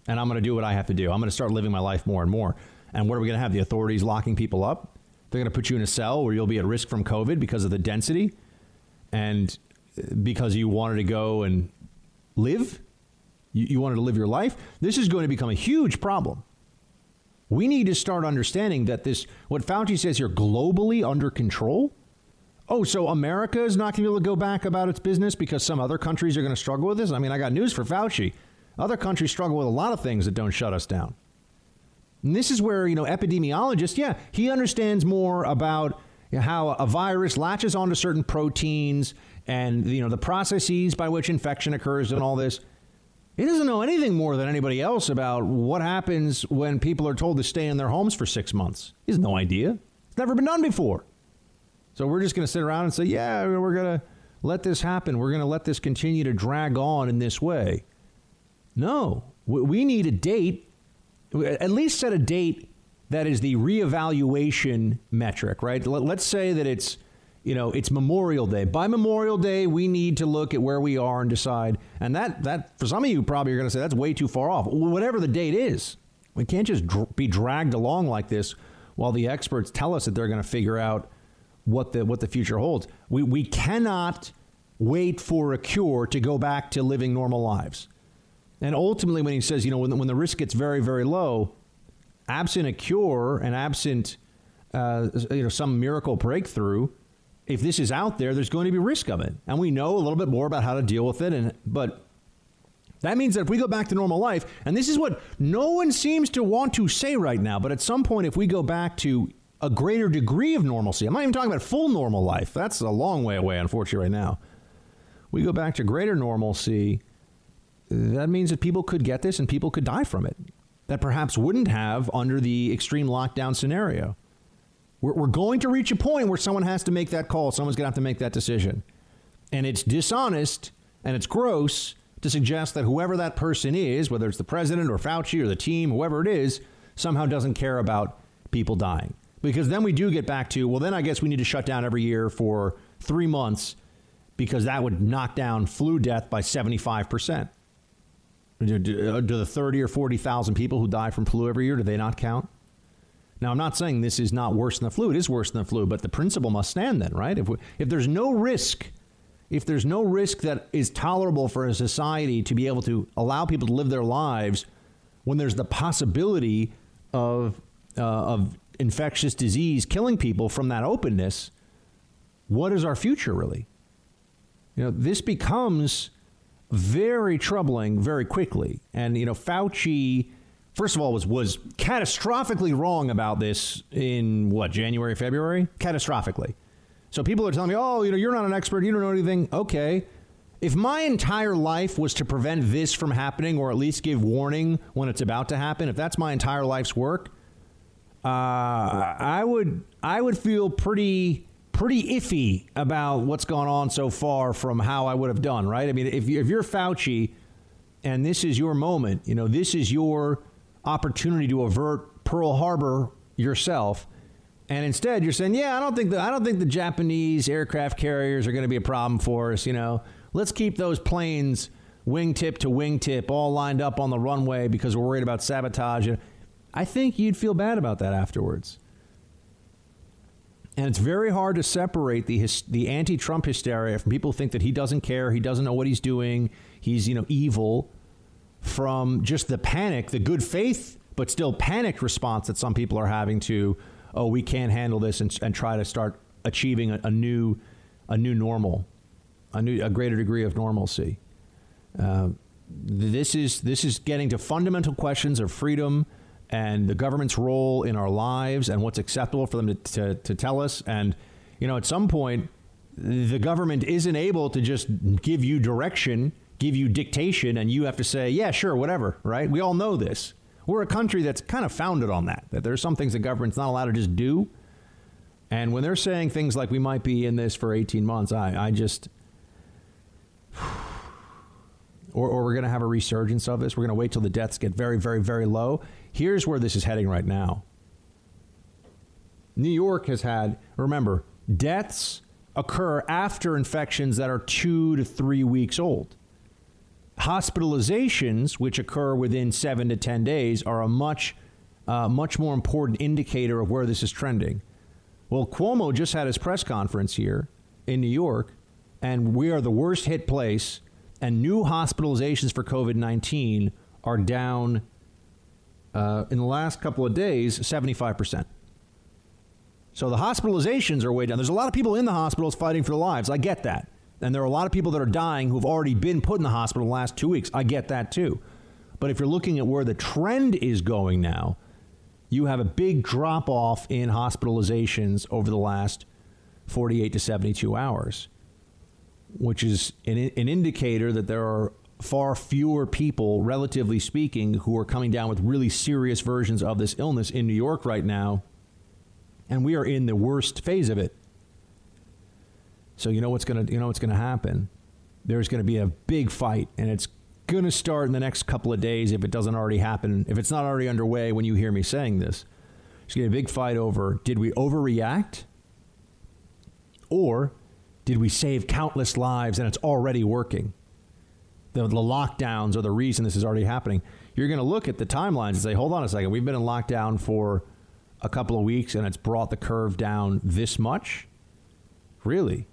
and I'm going to do what I have to do. I'm going to start living my life more and more." And what are we going to have? The authorities locking people up? They're going to put you in a cell where you'll be at risk from COVID because of the density, and because you wanted to go and live, you, you wanted to live your life, this is going to become a huge problem. We need to start understanding that this, what Fauci says here, globally under control, Oh, so America is not going to be able to go back about its business because some other countries are going to struggle with this? I mean, I got news for Fauci. Other countries struggle with a lot of things that don't shut us down. And this is where, you know, epidemiologist, yeah, he understands more about how a virus latches onto certain proteins and, you know, the processes by which infection occurs and all this. He doesn't know anything more than anybody else about what happens when people are told to stay in their homes for six months. He has no idea. It's never been done before. So we're just going to sit around and say, yeah, we're going to let this happen. We're going to let this continue to drag on in this way. No, we need a date, at least set a date that is the reevaluation metric, right? Let's say that it's you know, it's Memorial Day. By Memorial Day, we need to look at where we are and decide. And that, that for some of you, probably are going to say that's way too far off. Whatever the date is, we can't just dr- be dragged along like this while the experts tell us that they're going to figure out what the what the future holds. We we cannot wait for a cure to go back to living normal lives. And ultimately, when he says, you know, when, when the risk gets very, very low, absent a cure and absent, uh, you know, some miracle breakthrough, if this is out there, there's going to be risk of it. And we know a little bit more about how to deal with it. And but that means that if we go back to normal life, and this is what no one seems to want to say right now, but at some point, if we go back to a greater degree of normalcy, I'm not even talking about full normal life. That's a long way away, unfortunately, right now. We go back to greater normalcy. That means that people could get this and people could die from it that perhaps wouldn't have under the extreme lockdown scenario. We're, we're going to reach a point where someone has to make that call. Someone's going to have to make that decision. And it's dishonest and it's gross to suggest that whoever that person is, whether it's the president or Fauci or the team, whoever it is, somehow doesn't care about people dying. Because then we do get back to, well, then I guess we need to shut down every year for three months because that would knock down flu death by 75%. Do, do, do the 30 or 40,000 people who die from flu every year, do they not count? Now, I'm not saying this is not worse than the flu. It is worse than the flu, but the principle must stand then, right? If, we, if there's no risk, if there's no risk that is tolerable for a society to be able to allow people to live their lives when there's the possibility of, uh, of infectious disease killing people from that openness, what is our future really? You know, this becomes very troubling very quickly. And, you know, Fauci first of all, was was catastrophically wrong about this in what January, February, catastrophically. So people are telling me, "Oh, you know, you're not an expert, you don't know anything." Okay, if my entire life was to prevent this from happening, or at least give warning when it's about to happen, if that's my entire life's work, uh, I would I would feel pretty pretty iffy about what's gone on so far from how I would have done. Right? I mean, if, you, if you're Fauci and this is your moment, you know, this is your opportunity to avert Pearl Harbor yourself. And instead, you're saying, "Yeah, I don't think the I don't think the Japanese aircraft carriers are going to be a problem for us." You know, let's keep those planes wingtip to wingtip all lined up on the runway because we're worried about sabotage. I think you'd feel bad about that afterwards. And it's very hard to separate the the anti-Trump hysteria from people who think that he doesn't care, he doesn't know what he's doing, he's you know evil, from just the panic, the good faith, but still panicked response that some people are having to, oh, we can't handle this and, and try to start achieving a, a, new, a new normal, a new, a greater degree of normalcy. Uh, this is this is getting to fundamental questions of freedom and the government's role in our lives and what's acceptable for them to, to, to tell us. And you know, at some point, the government isn't able to just give you direction give you dictation and you have to say, yeah, sure, whatever, right? We all know this. We're a country that's kind of founded on that, that there's some things the government's not allowed to just do. And when they're saying things like we might be in this for 18 months, I, I just. Or, or we're going to have a resurgence of this. We're going to wait till the deaths get very, very, very low. Here's where this is heading right now. New York has had, remember, deaths occur after infections that are two to three weeks old. Hospitalizations, which occur within seven to 10 days, are a much, uh, much more important indicator of where this is trending. Well, Cuomo just had his press conference here in New York, and we are the worst hit place, and new hospitalizations for COVID 19 are down uh, in the last couple of days 75%. So the hospitalizations are way down. There's a lot of people in the hospitals fighting for their lives. I get that. And there are a lot of people that are dying who've already been put in the hospital the last two weeks. I get that too. But if you're looking at where the trend is going now, you have a big drop off in hospitalizations over the last 48 to 72 hours, which is an, an indicator that there are far fewer people, relatively speaking, who are coming down with really serious versions of this illness in New York right now. And we are in the worst phase of it. So you know what's gonna you know what's gonna happen. There's gonna be a big fight, and it's going to start in the next couple of days if it doesn't already happen, if it's not already underway when you hear me saying this. It's going to be a big fight over did we overreact? Or did we save countless lives and it's already working? The, the lockdowns are the reason this is already happening. You're going to look at the timelines and say, hold on a second, we've been in lockdown for a couple of weeks and it's brought the curve down this much? Really?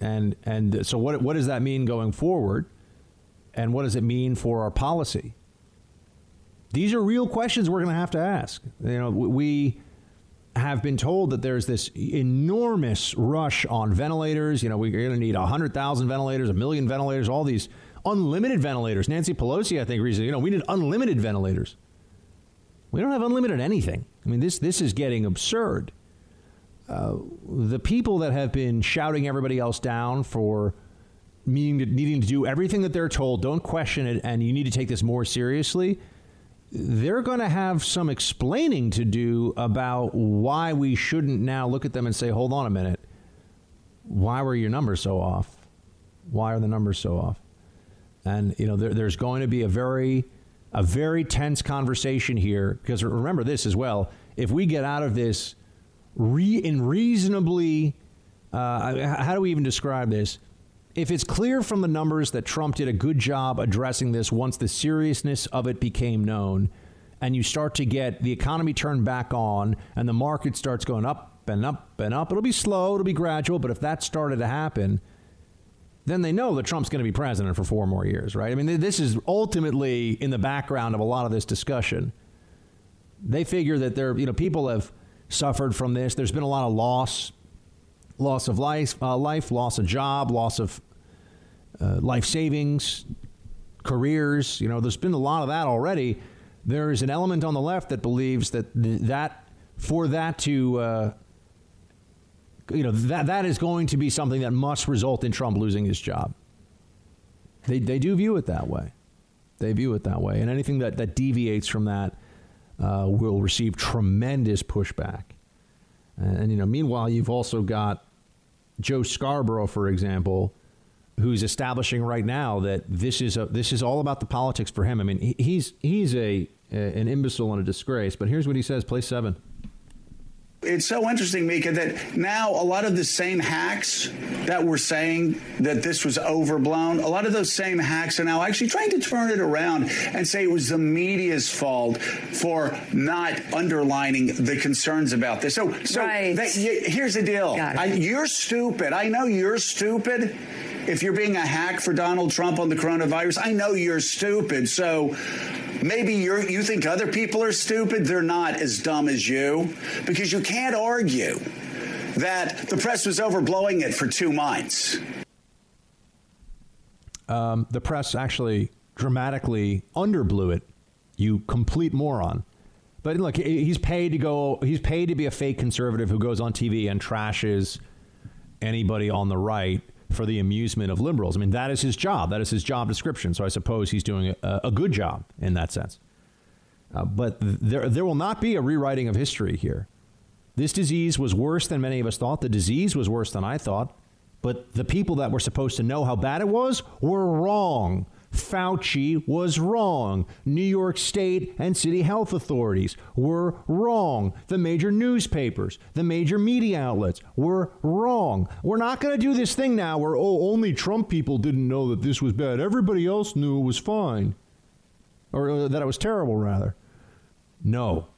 And and so what what does that mean going forward? and what does it mean for our policy? These are real questions we're going to have to ask. You know, we have been told that there's this enormous rush on ventilators. You know, we're going to need 100,000 ventilators, a million ventilators, all these unlimited ventilators. Nancy Pelosi, I think, recently, you know, we need unlimited ventilators. We don't have unlimited anything. I mean, this, this is getting absurd. Uh, the people that have been shouting everybody else down for needing to, needing to do everything that they're told, don't question it, and you need to take this more seriously, they're going to have some explaining to do about why we shouldn't now look at them and say, hold on a minute, why were your numbers so off? Why are the numbers so off? And you know, there, there's going to be a very, a very tense conversation here because remember this as well. If we get out of this re- in reasonably, uh, how do we even describe this? If it's clear from the numbers that Trump did a good job addressing this once the seriousness of it became known, and you start to get the economy turned back on and the market starts going up and up and up, it'll be slow, it'll be gradual, but if that started to happen, then they know that Trump's going to be president for four more years, right? I mean, this is ultimately in the background of a lot of this discussion. They figure that there, you know, people have suffered from this. There's been a lot of loss loss of life, uh, life, loss of job, loss of uh, life savings, careers. You know, there's been a lot of that already. There is an element on the left that believes that that for that to uh, you know that that is going to be something that must result in Trump losing his job. They they do view it that way. They view it that way, and anything that that deviates from that uh, will receive tremendous pushback. And, you know, meanwhile, you've also got Joe Scarborough, for example, who's establishing right now that this is a, this is all about the politics for him. I mean, he's he's a, a an imbecile and a disgrace. But here's what he says: Play seven. It's so interesting, Mika, that now a lot of the same hacks that were saying that this was overblown, a lot of those same hacks are now actually trying to turn it around and say it was the media's fault for not underlining the concerns about this. So, so right. that, here's the deal. I, you're stupid. I know you're stupid if you're being a hack for Donald Trump on the coronavirus, I know you're stupid. So maybe you you think other people are stupid. They're not as dumb as you because you can't argue that the press was overblowing it for two months. Um, the press actually dramatically underblew it. You complete moron. But look, he's paid to go. He's paid to be a fake conservative who goes on TV and trashes anybody on the right for the amusement of liberals. I mean, that is his job. That is his job description. So I suppose he's doing a, a good job in that sense. Uh, but there, there will not be a rewriting of history here. This disease was worse than many of us thought. The disease was worse than I thought. But the people that were supposed to know how bad it was were wrong. Fauci was wrong. New York State and city health authorities were wrong. The major newspapers, the major media outlets were wrong. We're not going to do this thing now where, oh, only Trump people didn't know that this was bad. Everybody else knew it was fine. Or uh, that it was terrible, rather. No.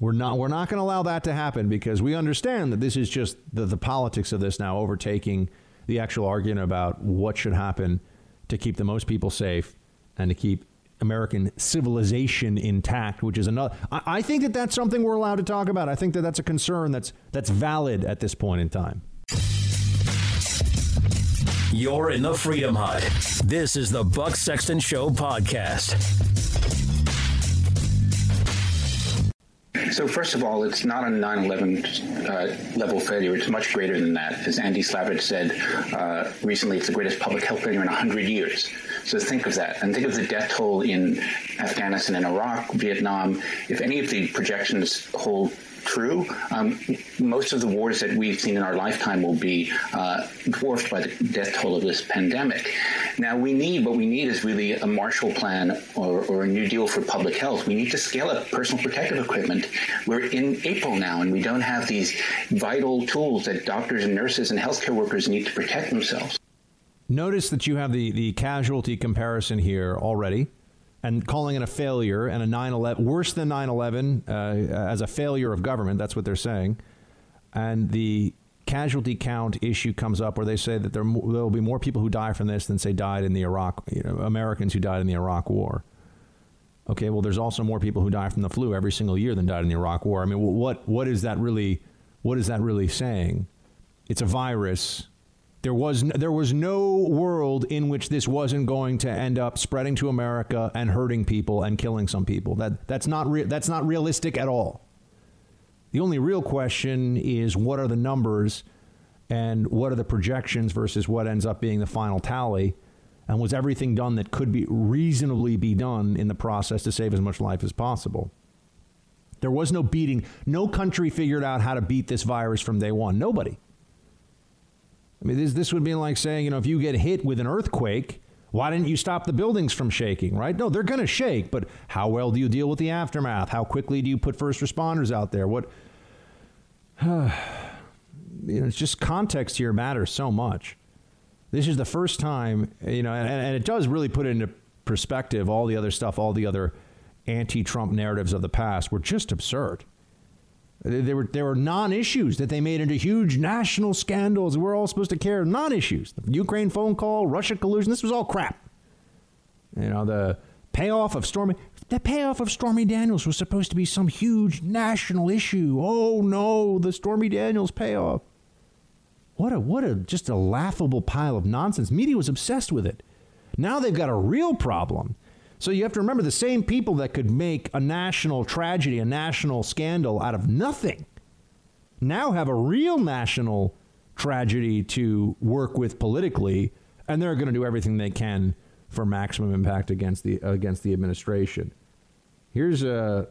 We're not, we're not going to allow that to happen because we understand that this is just the, the politics of this now overtaking the actual argument about what should happen to keep the most people safe and to keep American civilization intact, which is another. I, I think that that's something we're allowed to talk about. I think that that's a concern that's that's valid at this point in time. You're in the Freedom Hut. This is the Buck Sexton Show podcast. So first of all, it's not a 9/11 uh, level failure. It's much greater than that. As Andy Slavitt said uh, recently, it's the greatest public health failure in 100 years. So think of that, and think of the death toll in Afghanistan and Iraq, Vietnam. If any of the projections hold true, um, most of the wars that we've seen in our lifetime will be uh, dwarfed by the death toll of this pandemic. Now, we need what we need is really a Marshall Plan or, or a New Deal for public health. We need to scale up personal protective equipment. We're in April now, and we don't have these vital tools that doctors and nurses and healthcare workers need to protect themselves. Notice that you have the, the casualty comparison here already and calling it a failure and a 9/11 worse than 9/11 uh, as a failure of government. That's what they're saying, and the casualty count issue comes up where they say that there will be more people who die from this than say died in the Iraq you know, Americans who died in the Iraq War. Okay, well, there's also more people who die from the flu every single year than died in the Iraq War. I mean, what what is that really? What is that really saying? It's a virus there was there was no world in which this wasn't going to end up spreading to America and hurting people and killing some people. That that's not re- that's not realistic at all. The only real question is what are the numbers and what are the projections versus what ends up being the final tally and was everything done that could be reasonably be done in the process to save as much life as possible. There was no beating. No country figured out how to beat this virus from day one. Nobody. I mean, this, this would be like saying, you know, if you get hit with an earthquake, why didn't you stop the buildings from shaking, right? No, they're going to shake, but how well do you deal with the aftermath? How quickly do you put first responders out there? What, you know, it's just context here matters so much. This is the first time, you know, and, and it does really put into perspective all the other stuff, all the other anti Trump narratives of the past were just absurd. There were there were non-issues that they made into huge national scandals. We're all supposed to care. Non-issues. The Ukraine phone call, Russia collusion. This was all crap. You know the payoff of Stormy. The payoff of Stormy Daniels was supposed to be some huge national issue. Oh no, the Stormy Daniels payoff. What a what a just a laughable pile of nonsense. Media was obsessed with it. Now they've got a real problem. So you have to remember the same people that could make a national tragedy, a national scandal out of nothing, now have a real national tragedy to work with politically, and they're going to do everything they can for maximum impact against the against the administration. Here's a,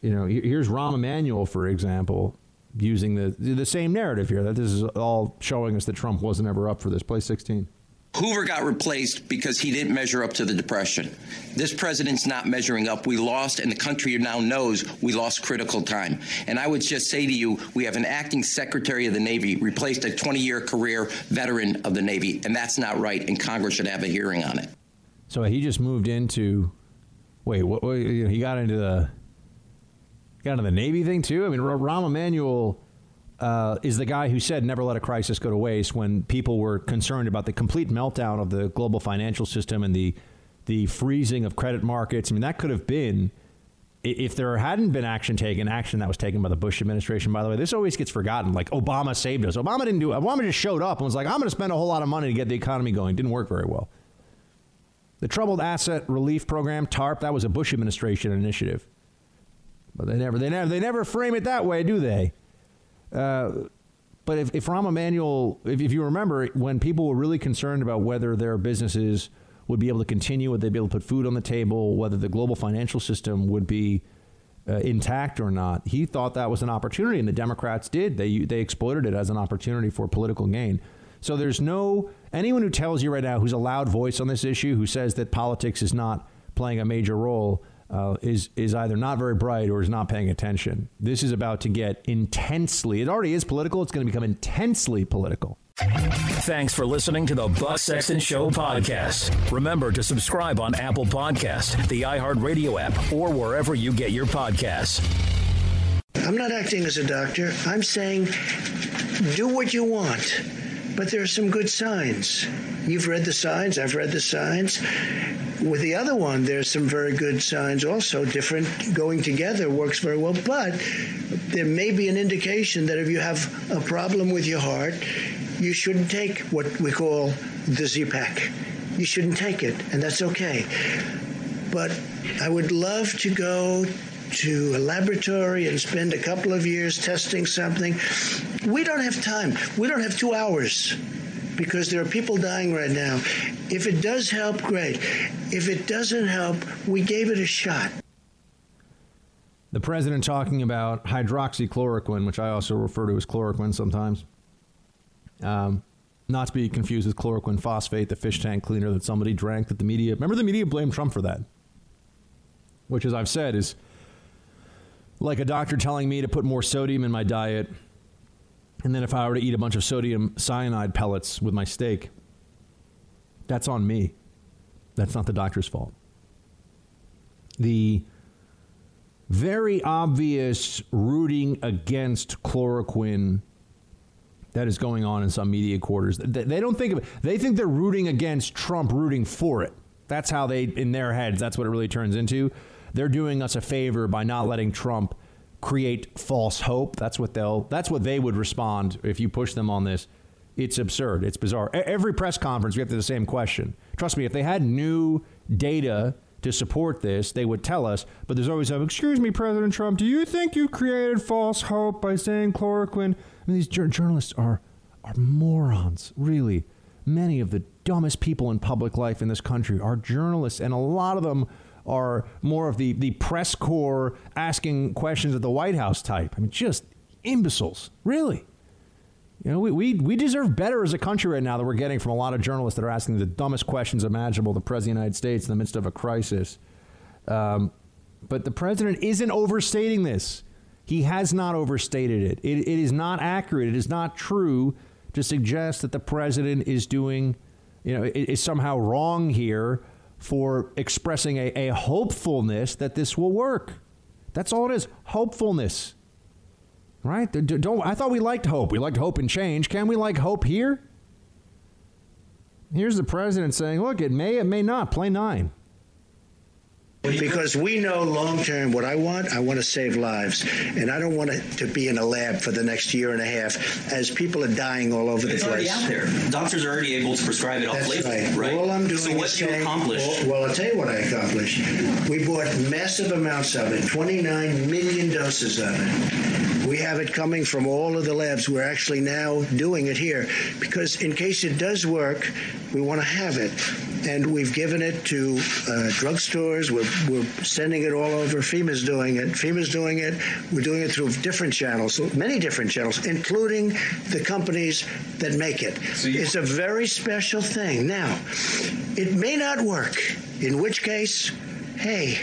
you know, here's Rahm Emanuel, for example, using the the same narrative here that this is all showing us that Trump wasn't ever up for this. Play 16. Hoover got replaced because he didn't measure up to the Depression. This president's not measuring up. We lost, and the country now knows we lost critical time. And I would just say to you, we have an acting Secretary of the Navy replaced a 20 year career veteran of the Navy, and that's not right, and Congress should have a hearing on it. So he just moved into. Wait, what, what he got into the. Got into the Navy thing too? I mean, Rahm Emanuel uh, is the guy who said never let a crisis go to waste when people were concerned about the complete meltdown of the global financial system and the the freezing of credit markets. I mean, that could have been if there hadn't been action taken, action that was taken by the Bush administration. By the way, this always gets forgotten. Like Obama saved us. Obama didn't do it. Obama just showed up and was like, "I'm going to spend a whole lot of money to get the economy going." Didn't work very well. The Troubled Asset Relief Program (TARP) that was a Bush administration initiative, but they never they never they never frame it that way, do they? Uh, but if, if Rahm Emanuel, if, if you remember, when people were really concerned about whether their businesses would be able to continue, would they be able to put food on the table, whether the global financial system would be uh, intact or not, he thought that was an opportunity, and the Democrats did. They they exploited it as an opportunity for political gain. So there's no anyone who tells you right now who's a loud voice on this issue who says that politics is not playing a major role uh, is is either not very bright or is not paying attention. This is about to get intensely. It already is political. It's going to become intensely political. Thanks for listening to the Buck Sexton Show podcast. Remember to subscribe on Apple Podcast, the iHeartRadio app, or wherever you get your podcasts. I'm not acting as a doctor. I'm saying do what you want. But there are some good signs. You've read the signs, I've read the signs. With the other one, there's some very good signs also. Different going together works very well, but there may be an indication that if you have a problem with your heart, you shouldn't take what we call the Z-Pak. You shouldn't take it, and that's okay. But I would love to go to a laboratory and spend a couple of years testing something. We don't have time. We don't have two hours because there are people dying right now. If it does help, great. If it doesn't help, we gave it a shot. The president talking about hydroxychloroquine, which I also refer to as chloroquine sometimes. Um, not to be confused with chloroquine phosphate, the fish tank cleaner that somebody drank that the media. Remember, the media blamed Trump for that, which, as I've said, is like a doctor telling me to put more sodium in my diet, and then if I were to eat a bunch of sodium cyanide pellets with my steak, that's on me. That's not the doctor's fault. The very obvious rooting against chloroquine that is going on in some media quarters. They don't think of it. They think they're rooting against Trump, rooting for it. That's how they, in their heads, that's what it really turns into. They're doing us a favor by not letting Trump create false hope. That's what they'll. That's what they would respond if you push them on this. It's absurd. It's bizarre. Every press conference, we have the same question. Trust me, if they had new data to support this, they would tell us. But there's always, excuse me, President Trump, do you think you created false hope by saying chloroquine? I mean, these journalists are are morons, really. Many of the dumbest people in public life in this country are journalists, and a lot of them are more of the, the press corps asking questions at the White House type. I mean, just imbeciles, really. You know, we, we, we deserve better as a country right now that we're getting from a lot of journalists that are asking the dumbest questions imaginable the President of the United States in the midst of a crisis. Um, but the President isn't overstating this. He has not overstated it. it. It is not accurate. It is not true to suggest that the president is doing, you know, is somehow wrong here for expressing a, a hopefulness that this will work. That's all it is hopefulness. Right? Don't, I thought we liked hope. We liked hope and change. Can we like hope here? Here's the president saying, look, it may, it may not. Play nine. Because we know long term what I want, I want to save lives. And I don't want it to be in a lab for the next year and a half as people are dying all over it's the place. It's already out there. Doctors are already able to prescribe it off label, right. right. All I'm doing so what is you saying, accomplished? Well, I'll tell you what I accomplished. We bought massive amounts of it, 29 million doses of it. We have it coming from all of the labs. We're actually now doing it here because in case it does work, we want to have it. And we've given it to uh, drugstores. We're, we're sending it all over. FEMA's doing it. FEMA's doing it. We're doing it through different channels, many different channels, including the companies that make it. So it's a very special thing. Now, it may not work, in which case, hey,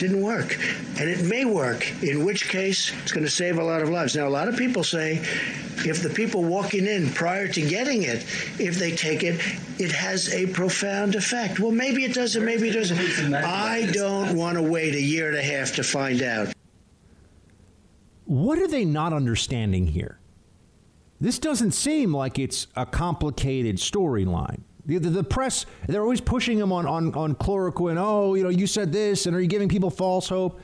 didn't work. And it may work, in which case it's going to save a lot of lives. Now, a lot of people say if the people walking in prior to getting it, if they take it, it has a profound effect. Well, maybe it doesn't, maybe it doesn't. I don't want to wait a year and a half to find out. What are they not understanding here? This doesn't seem like it's a complicated storyline. The, the, the, press, they're always pushing him on, on, on chloroquine. Oh, you know, you said this, and are you giving people false hope?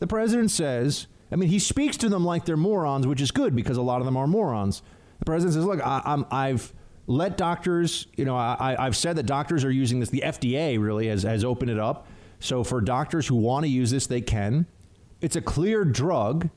The president says, I mean, he speaks to them like they're morons, which is good because a lot of them are morons. The president says, look, I, have let doctors, you know, I, I've said that doctors are using this. The FDA really has, has opened it up. So for doctors who want to use this, they can. It's a clear drug.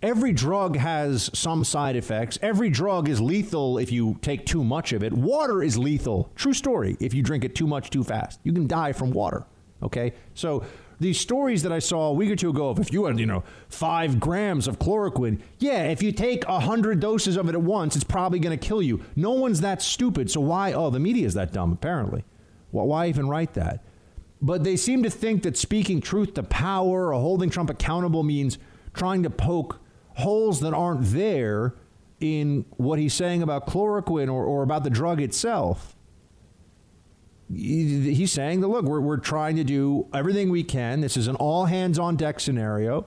Every drug has some side effects. Every drug is lethal if you take too much of it. Water is lethal. True story. If you drink it too much too fast, you can die from water. Okay? So these stories that I saw a week or two ago of if you had, you know, five grams of chloroquine, yeah, if you take a hundred doses of it at once, it's probably going to kill you. No one's that stupid. So why? Oh, the media is that dumb, apparently. Well, why even write that? But they seem to think that speaking truth to power or holding Trump accountable means trying to poke holes that aren't there in what he's saying about chloroquine or, or about the drug itself. He's saying that, look, we're, we're trying to do everything we can. This is an all hands on deck scenario.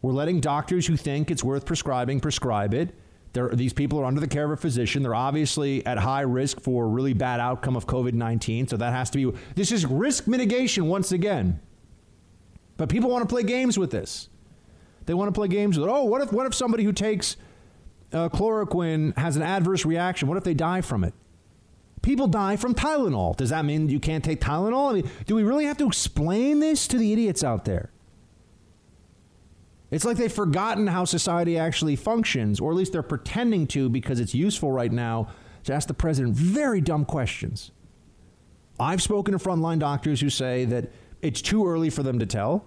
We're letting doctors who think it's worth prescribing prescribe it. They're, these people are under the care of a physician. They're obviously at high risk for a really bad outcome of COVID 19. So that has to be, this is risk mitigation once again. But people want to play games with this. They want to play games with, oh, what if, what if somebody who takes uh, chloroquine has an adverse reaction? What if they die from it? People die from Tylenol. Does that mean you can't take Tylenol? I mean, do we really have to explain this to the idiots out there? It's like they've forgotten how society actually functions, or at least they're pretending to because it's useful right now to ask the president very dumb questions. I've spoken to frontline doctors who say that it's too early for them to tell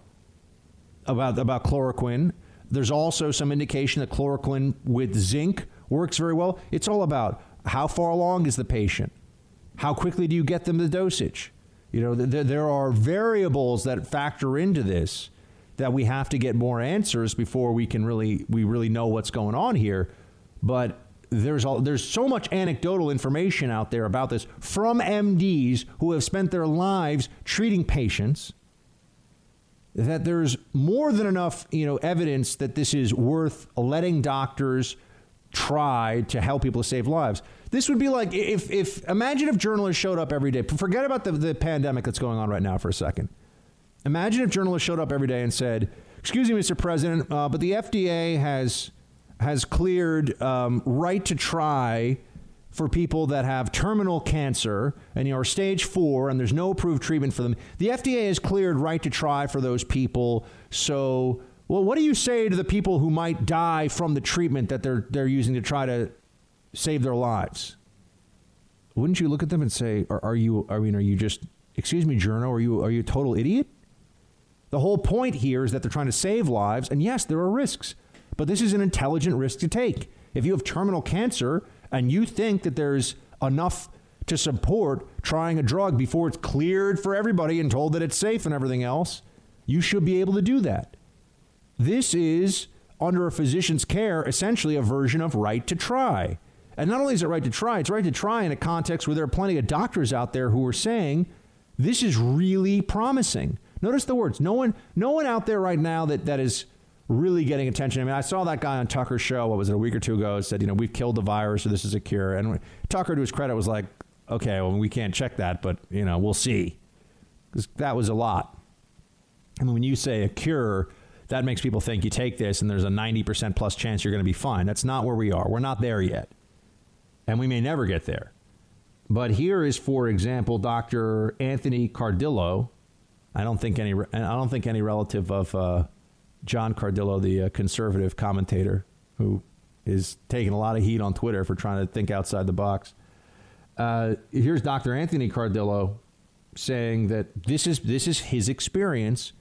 about, about chloroquine. There's also some indication that chloroquine with zinc works very well. It's all about how far along is the patient? How quickly do you get them the dosage? You know, th- there are variables that factor into this that we have to get more answers before we can really we really know what's going on here. But there's all, there's so much anecdotal information out there about this from MDs who have spent their lives treating patients that there's more than enough, you know, evidence that this is worth letting doctors try to help people to save lives. This would be like if, if imagine if journalists showed up every day. Forget about the, the pandemic that's going on right now for a second. Imagine if journalists showed up every day and said, "Excuse me, Mr. President, uh, but the FDA has has cleared um, right to try for people that have terminal cancer and you are stage four and there's no approved treatment for them. The FDA has cleared right to try for those people. So, well, what do you say to the people who might die from the treatment that they're they're using to try to save their lives? Wouldn't you look at them and say, "Are, are you? I mean, are you just? Excuse me, journo, are you are you a total idiot?" The whole point here is that they're trying to save lives, and yes, there are risks, but this is an intelligent risk to take. If you have terminal cancer and you think that there's enough to support trying a drug before it's cleared for everybody and told that it's safe and everything else, you should be able to do that. This is, under a physician's care, essentially a version of right to try. And not only is it right to try, it's right to try in a context where there are plenty of doctors out there who are saying this is really promising. Notice the words. No one, no one out there right now that, that is really getting attention. I mean, I saw that guy on Tucker's show, what was it, a week or two ago, said, you know, we've killed the virus or this is a cure. And Tucker, to his credit, was like, okay, well, we can't check that, but, you know, we'll see. Because that was a lot. I mean, when you say a cure, that makes people think you take this and there's a 90% plus chance you're going to be fine. That's not where we are. We're not there yet. And we may never get there. But here is, for example, Dr. Anthony Cardillo, I don't think any. I don't think any relative of uh, John Cardillo, the uh, conservative commentator, who is taking a lot of heat on Twitter for trying to think outside the box. Uh, here's Dr. Anthony Cardillo saying that this is this is his experience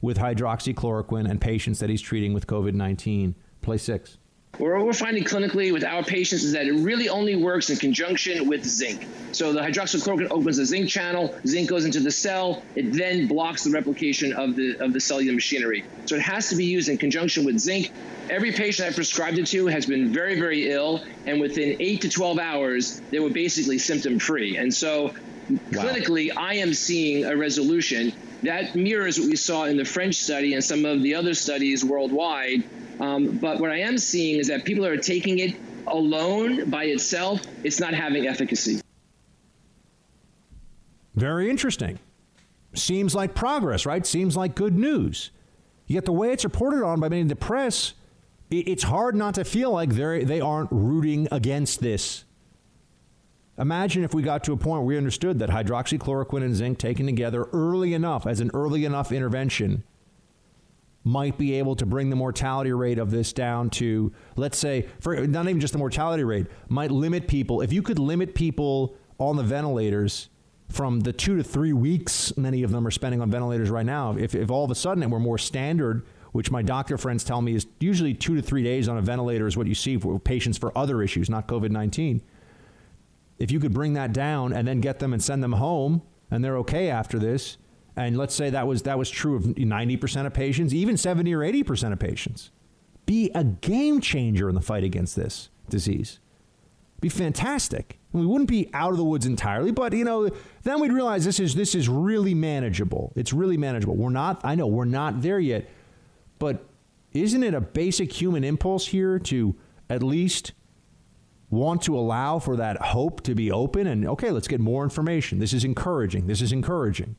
with hydroxychloroquine and patients that he's treating with COVID nineteen. Play six. What we're finding clinically with our patients is that it really only works in conjunction with zinc. So the hydroxychloroquine opens the zinc channel, zinc goes into the cell, it then blocks the replication of the of the cellular machinery. So it has to be used in conjunction with zinc. Every patient I've prescribed it to has been very, very ill, and within eight to 12 hours, they were basically symptom free. And so wow. clinically, I am seeing a resolution. That mirrors what we saw in the French study and some of the other studies worldwide um, but what I am seeing is that people are taking it alone by itself, it's not having efficacy. Very interesting. Seems like progress, right? Seems like good news. Yet the way it's reported on by many in the press, it's hard not to feel like they they aren't rooting against this. Imagine if we got to a point where we understood that hydroxychloroquine and zinc taken together early enough as an early enough intervention might be able to bring the mortality rate of this down to, let's say, for not even just the mortality rate, might limit people. If you could limit people on the ventilators from the two to three weeks many of them are spending on ventilators right now, if, if all of a sudden it were more standard, which my doctor friends tell me is usually two to three days on a ventilator is what you see for patients for other issues, not COVID 19. If you could bring that down and then get them and send them home and they're okay after this, and let's say that was that was true of 90% of patients, even 70 or 80% of patients, be a game changer in the fight against this disease. Be fantastic. And we wouldn't be out of the woods entirely, but you know, then we'd realize this is this is really manageable. It's really manageable. We're not I know we're not there yet, but isn't it a basic human impulse here to at least want to allow for that hope to be open and okay, let's get more information. This is encouraging. This is encouraging.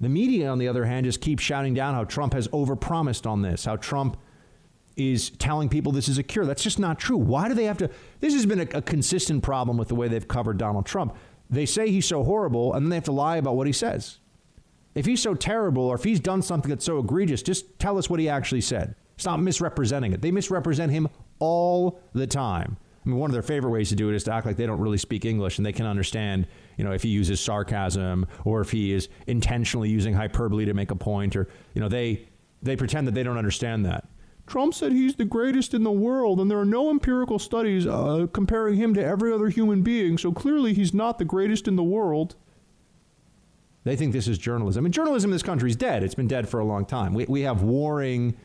The media, on the other hand, just keeps shouting down how Trump has overpromised on this, how Trump is telling people this is a cure. That's just not true. Why do they have to? This has been a, a consistent problem with the way they've covered Donald Trump. They say he's so horrible, and then they have to lie about what he says. If he's so terrible, or if he's done something that's so egregious, just tell us what he actually said. Stop misrepresenting it. They misrepresent him all the time. I mean, one of their favorite ways to do it is to act like they don't really speak English and they can understand, you know, if he uses sarcasm or if he is intentionally using hyperbole to make a point, or you know, they they pretend that they don't understand that. Trump said he's the greatest in the world, and there are no empirical studies uh, comparing him to every other human being, so clearly he's not the greatest in the world. They think this is journalism. And journalism in this country is dead. It's been dead for a long time. We, we have warring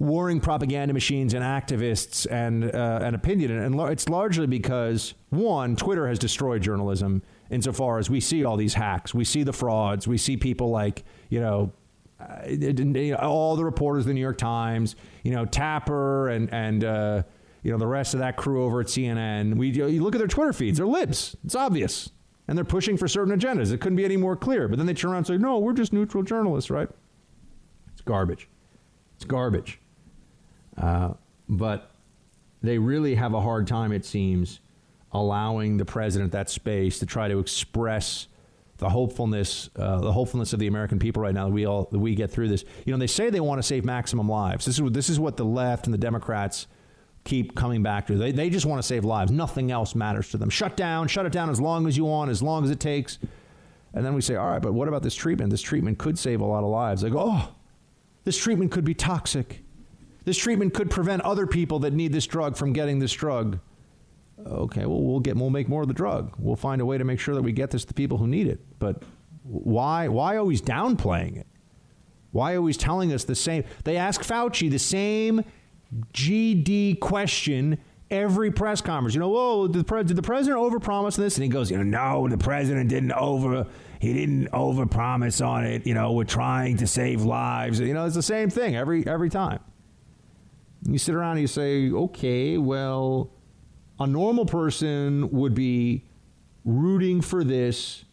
warring propaganda machines and activists and uh, and opinion, and it's largely because one, Twitter has destroyed journalism insofar as we see all these hacks, we see the frauds, we see people like you know. Uh, all the reporters the New York Times, you know, Tapper and and uh, you know the rest of that crew over at CNN. We you look at their Twitter feeds; they're libs. It's obvious, and they're pushing for certain agendas. It couldn't be any more clear. But then they turn around and say, "No, we're just neutral journalists, right?" It's garbage. It's garbage. Uh, but they really have a hard time, it seems, allowing the president that space to try to express the hopefulness, uh, the hopefulness of the American people right now that we all that we get through this. You know, they say they want to save maximum lives. This is this is what the left and the Democrats keep coming back to. They they just want to save lives. Nothing else matters to them. Shut down, shut it down as long as you want, as long as it takes. And then we say, all right, but what about this treatment? This treatment could save a lot of lives. They go, oh, this treatment could be toxic. This treatment could prevent other people that need this drug from getting this drug. Okay, well we'll get we'll make more of the drug. We'll find a way to make sure that we get this to people who need it. But why why always downplaying it? Why always telling us the same? They ask Fauci the same GD question every press conference. You know, whoa, did the, pre- did the president overpromise this? And he goes, you know, no, the president didn't over, he didn't overpromise on it. You know, we're trying to save lives. You know, it's the same thing every every time. You sit around and you say, okay, well, a normal person would be rooting for this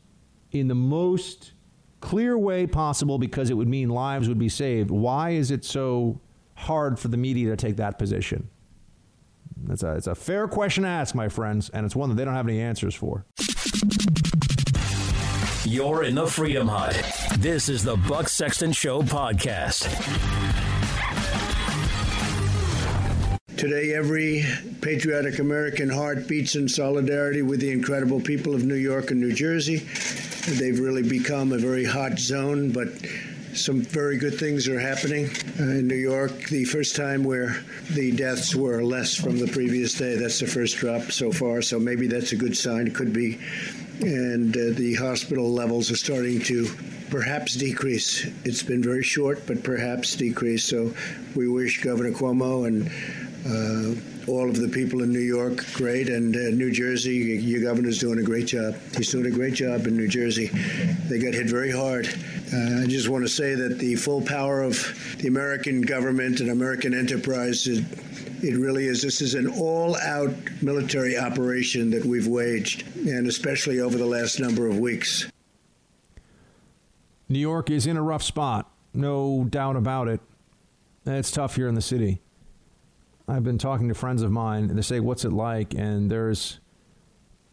in the most clear way possible because it would mean lives would be saved. Why is it so hard for the media to take that position? It's a, it's a fair question to ask, my friends, and it's one that they don't have any answers for. You're in the Freedom Hut. This is the Buck Sexton Show podcast. Today, every patriotic American heart beats in solidarity with the incredible people of New York and New Jersey. They've really become a very hot zone, but some very good things are happening uh, in New York. The first time where the deaths were less from the previous day. That's the first drop so far, so maybe that's a good sign. It could be. And uh, the hospital levels are starting to perhaps decrease. It's been very short, but perhaps decrease. So we wish Governor Cuomo and uh, all of the people in New York, great, and uh, New Jersey, your governor's doing a great job. He's doing a great job in New Jersey. They got hit very hard. Uh, I just want to say that the full power of the American government and American enterprise, it, it really is. This is an all-out military operation that we've waged, and especially over the last number of weeks. New York is in a rough spot, no doubt about it. It's tough here in the city. I've been talking to friends of mine, and they say, "What's it like?" And there's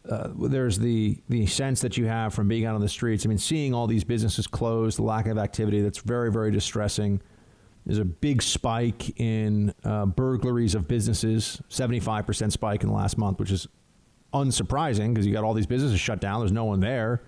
uh, there's the the sense that you have from being out on the streets. I mean, seeing all these businesses closed, the lack of activity, that's very very distressing. There's a big spike in uh, burglaries of businesses, 75% spike in the last month, which is unsurprising because you got all these businesses shut down. There's no one there.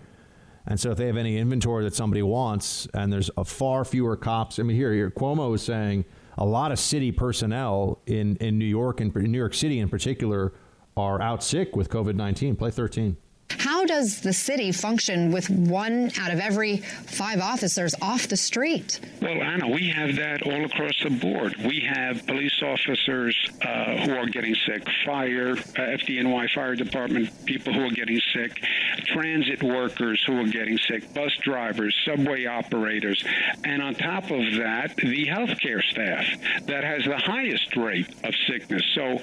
And so if they have any inventory that somebody wants and there's a far fewer cops, I mean, here, here Cuomo is saying a lot of city personnel in, in New York and New York City in particular are out sick with COVID 19. Play 13. How does the city function with one out of every five officers off the street? Well, Anna, we have that all across the board. We have police officers uh, who are getting sick, fire, uh, FDNY Fire Department people who are getting sick, transit workers who are getting sick, bus drivers, subway operators, and on top of that, the healthcare staff that has the highest rate of sickness. So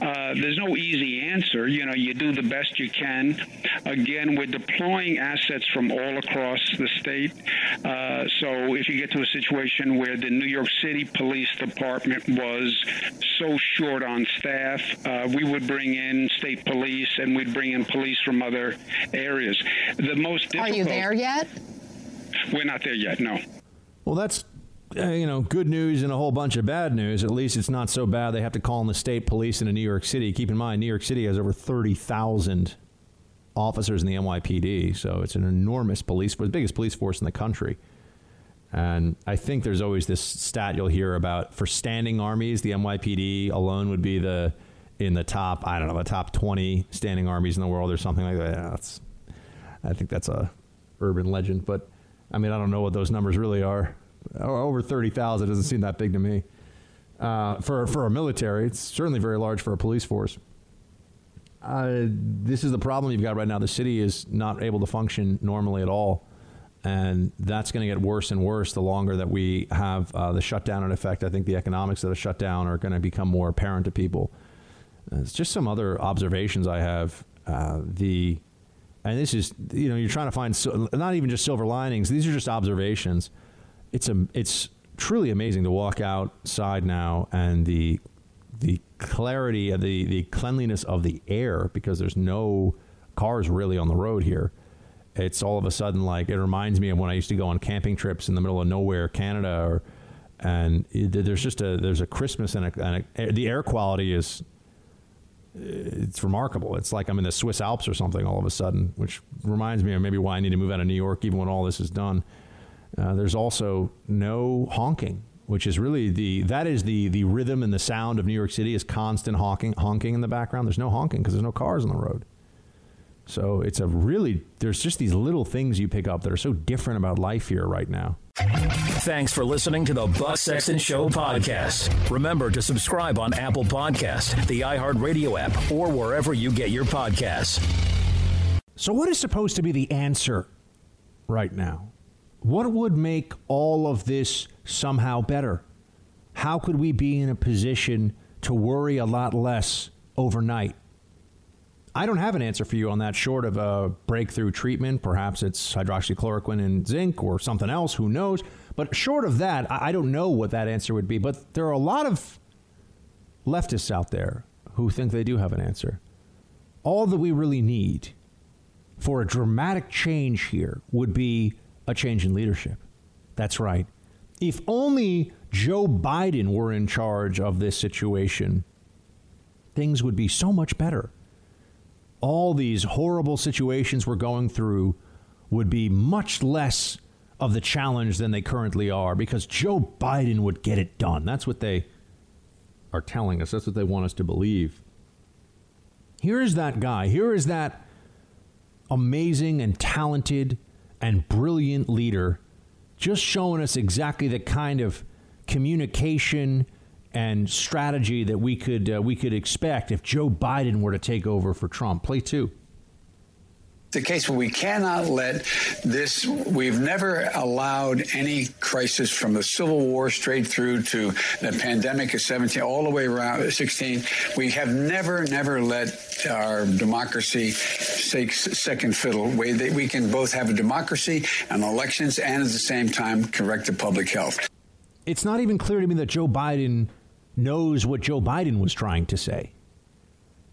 uh, there's no easy answer. You know, you do the best you can. Again, we're deploying assets from all across the state. Uh, so if you get to a situation where the New York City Police Department was so short on staff, uh, we would bring in state police and we'd bring in police from other areas. The most difficult. Are you there yet? We're not there yet. No. Well, that's uh, you know good news and a whole bunch of bad news. At least it's not so bad they have to call in the state police in New York City. Keep in mind, New York City has over thirty thousand officers in the NYPD, so it's an enormous police, force, the biggest police force in the country. And I think there's always this stat you'll hear about for standing armies. The NYPD alone would be the in the top. I don't know the top 20 standing armies in the world or something like that. Yeah, that's, I think that's a urban legend, but I mean I don't know what those numbers really are. Over 30,000 doesn't seem that big to me. Uh, for for a military, it's certainly very large for a police force. Uh, this is the problem you've got right now. The city is not able to function normally at all and that's going to get worse and worse the longer that we have uh, the shutdown in effect. I think the economics of the shutdown are going to become more apparent to people. Uh, it's just some other observations I have. Uh, the and this is you know you're trying to find so, not even just silver linings. These are just observations. It's a it's truly amazing to walk outside now and the the clarity of the the cleanliness of the air because there's no cars really on the road here it's all of a sudden like it reminds me of when I used to go on camping trips in the middle of nowhere, Canada, or and it, there's just a there's a Christmas and, a, and a, the air quality is it's remarkable. It's like I'm in the Swiss Alps or something all of a sudden, which reminds me of maybe why I need to move out of New York even when all this is done. Uh, there's also no honking, which is really the that is the the rhythm and the sound of New York City is constant honking honking in the background. There's no honking because there's no cars on the road. So it's a really, there's just these little things you pick up that are so different about life here right now. Thanks for listening to the Buck Sexton Show podcast. Remember to subscribe on Apple Podcast, the iHeartRadio app, or wherever you get your podcasts. So, what is supposed to be the answer right now? What would make all of this somehow better? How could we be in a position to worry a lot less overnight? I don't have an answer for you on that short of a breakthrough treatment. Perhaps it's hydroxychloroquine and zinc or something else. Who knows? But short of that, I don't know what that answer would be. But there are a lot of leftists out there who think they do have an answer. All that we really need for a dramatic change here would be a change in leadership. That's right. If only Joe Biden were in charge of this situation, things would be so much better all these horrible situations we're going through would be much less of the challenge than they currently are because Joe Biden would get it done. That's what they are telling us. That's what they want us to believe. Here is that guy. Here is that amazing and talented and brilliant leader just showing us exactly the kind of communication and strategy that we could uh, we could expect if Joe Biden were to take over for Trump. Play two the case where we cannot let this, we've never allowed any crisis from the Civil War straight through to the pandemic of 17, all the way around 16. We have never, never let our democracy take second fiddle. We, we can both have a democracy and elections and at the same time correct the public health. It's not even clear to me that Joe Biden knows what Joe Biden was trying to say.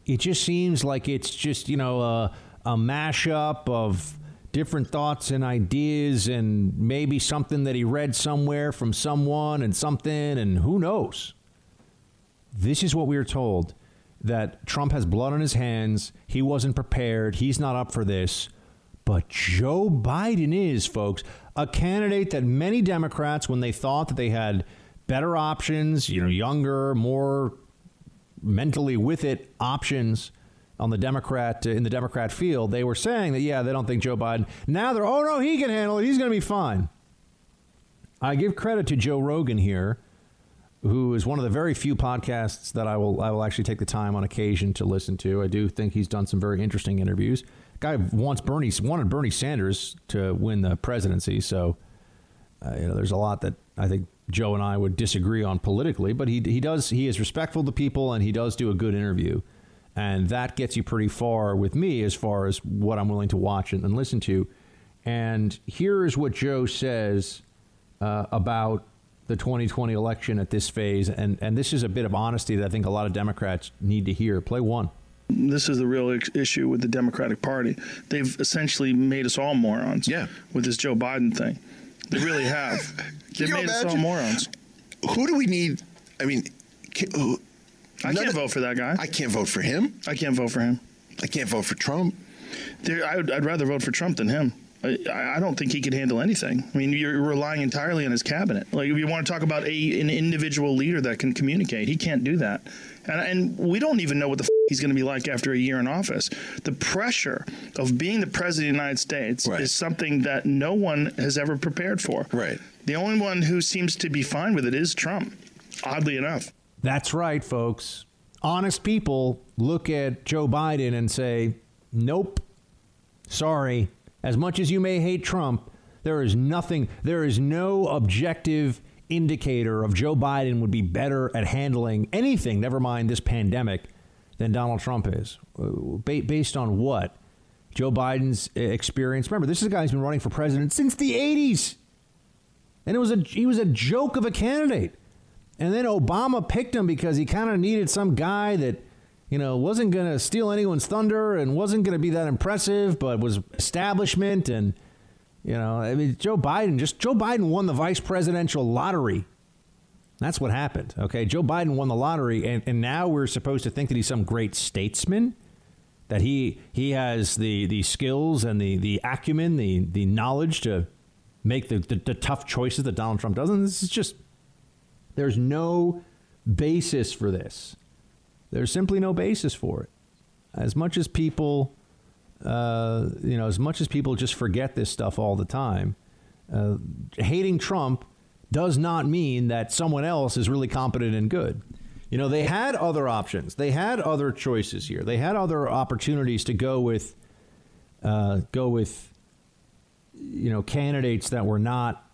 It just seems like it's just, you know, a, a mashup of different thoughts and ideas and maybe something that he read somewhere from someone and something and who knows. This is what we are told that Trump has blood on his hands. He wasn't prepared. He's not up for this. But Joe Biden is, folks, a candidate that many Democrats, when they thought that they had better options, you know, younger, more mentally with it options on the Democrat in the Democrat field, they were saying that yeah, they don't think Joe Biden. Now they're oh no, he can handle it. He's going to be fine. I give credit to Joe Rogan here, who is one of the very few podcasts that I will I will actually take the time on occasion to listen to. I do think he's done some very interesting interviews. Guy wants Bernie wanted Bernie Sanders to win the presidency, so uh, you know there's a lot that I think Joe and I would disagree on politically, but he he does he is respectful to people and he does do a good interview, and that gets you pretty far with me as far as what I'm willing to watch and, and listen to. And here is what Joe says uh, about the 2020 election at this phase, and and this is a bit of honesty that I think a lot of Democrats need to hear. Play one. This is the real issue with the Democratic Party. They've essentially made us all morons. Yeah. With this Joe Biden thing, they really have. They you made us all morons. Who do we need? I mean, can, who, I none can't of- vote for that guy. I can't vote for him. I can't vote for him. I can't vote for Trump. There, I would, I'd rather vote for Trump than him. I, I don't think he could handle anything. I mean, you're relying entirely on his cabinet. Like, if you want to talk about a, an individual leader that can communicate, he can't do that. And, and we don't even know what the f- he's going to be like after a year in office. The pressure of being the president of the United States is something that no one has ever prepared for. Right. The only one who seems to be fine with it is Trump, oddly enough. That's right, folks. Honest people look at Joe Biden and say, nope, sorry. As much as you may hate Trump, there is nothing, there is no objective indicator of Joe Biden would be better at handling anything, never mind this pandemic, than Donald Trump is. Based on what? Joe Biden's uh, experience. Remember, this is a guy who's been running for president since the 80s. And it was a he was a joke of a candidate. And then Obama picked him because he kind of needed some guy that, you know, wasn't going to steal anyone's thunder and wasn't going to be that impressive, but was establishment. And, you know, I mean, Joe Biden, just Joe Biden won the vice presidential lottery. That's what happened. Okay. Joe Biden won the lottery. And, and now we're supposed to think that he's some great statesman, that he he has the, the skills and the, the acumen, the, the knowledge to make the, the, the tough choices that Donald Trump doesn't. This is just there's no basis for this. There's simply no basis for it. As much as people, uh, you know, as much as people just forget this stuff all the time, uh, hating Trump does not mean that someone else is really competent and good. You know, they had other options. They had other choices here. They had other opportunities to go with, uh, go with, you know, candidates that were not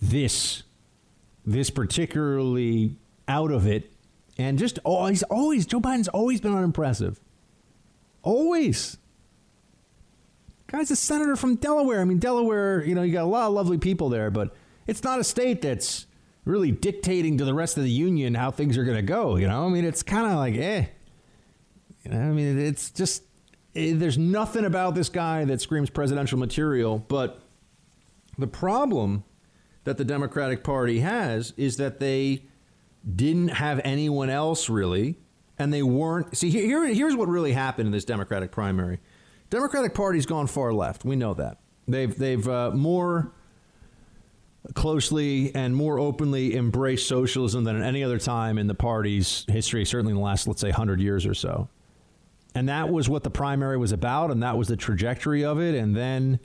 this this particularly out of it, and just always, always, Joe Biden's always been unimpressive. Always. Guy's a senator from Delaware. I mean, Delaware, you know, you got a lot of lovely people there, but it's not a state that's really dictating to the rest of the union how things are going to go. You know, I mean, it's kind of like, eh. You know, I mean, it's just, eh, there's nothing about this guy that screams presidential material, but the problem that the Democratic Party has is that they didn't have anyone else really, and they weren't. See, here, here's what really happened in this Democratic primary. Democratic Party's gone far left. We know that they've they've uh, more closely and more openly embraced socialism than at any other time in the party's history, certainly in the last, let's say, 100 years or so. And that was what the primary was about, and that was the trajectory of it. And then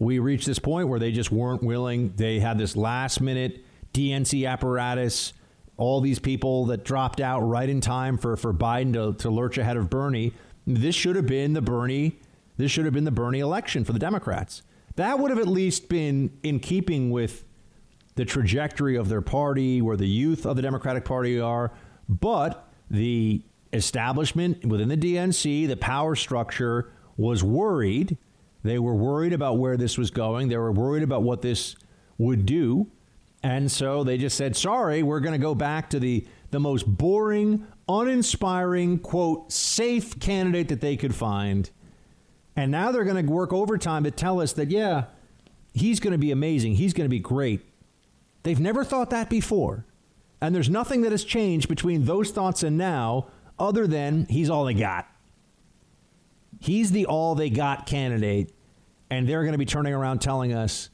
we reached this point where they just weren't willing. They had this last minute DNC apparatus, all these people that dropped out right in time for, for Biden to, to lurch ahead of Bernie. This should have been the Bernie. This should have been the Bernie election for the Democrats. That would have at least been in keeping with the trajectory of their party, where the youth of the Democratic Party are. But the establishment within the DNC, the power structure, was worried. They were worried about where this was going. They were worried about what this would do. And so they just said, sorry, we're going to go back to the, the most boring, uninspiring, quote, safe candidate that they could find. And now they're going to work overtime to tell us that, yeah, he's going to be amazing. He's going to be great. They've never thought that before. And there's nothing that has changed between those thoughts and now other than he's all they got. He's the all they got candidate. And they're going to be turning around telling us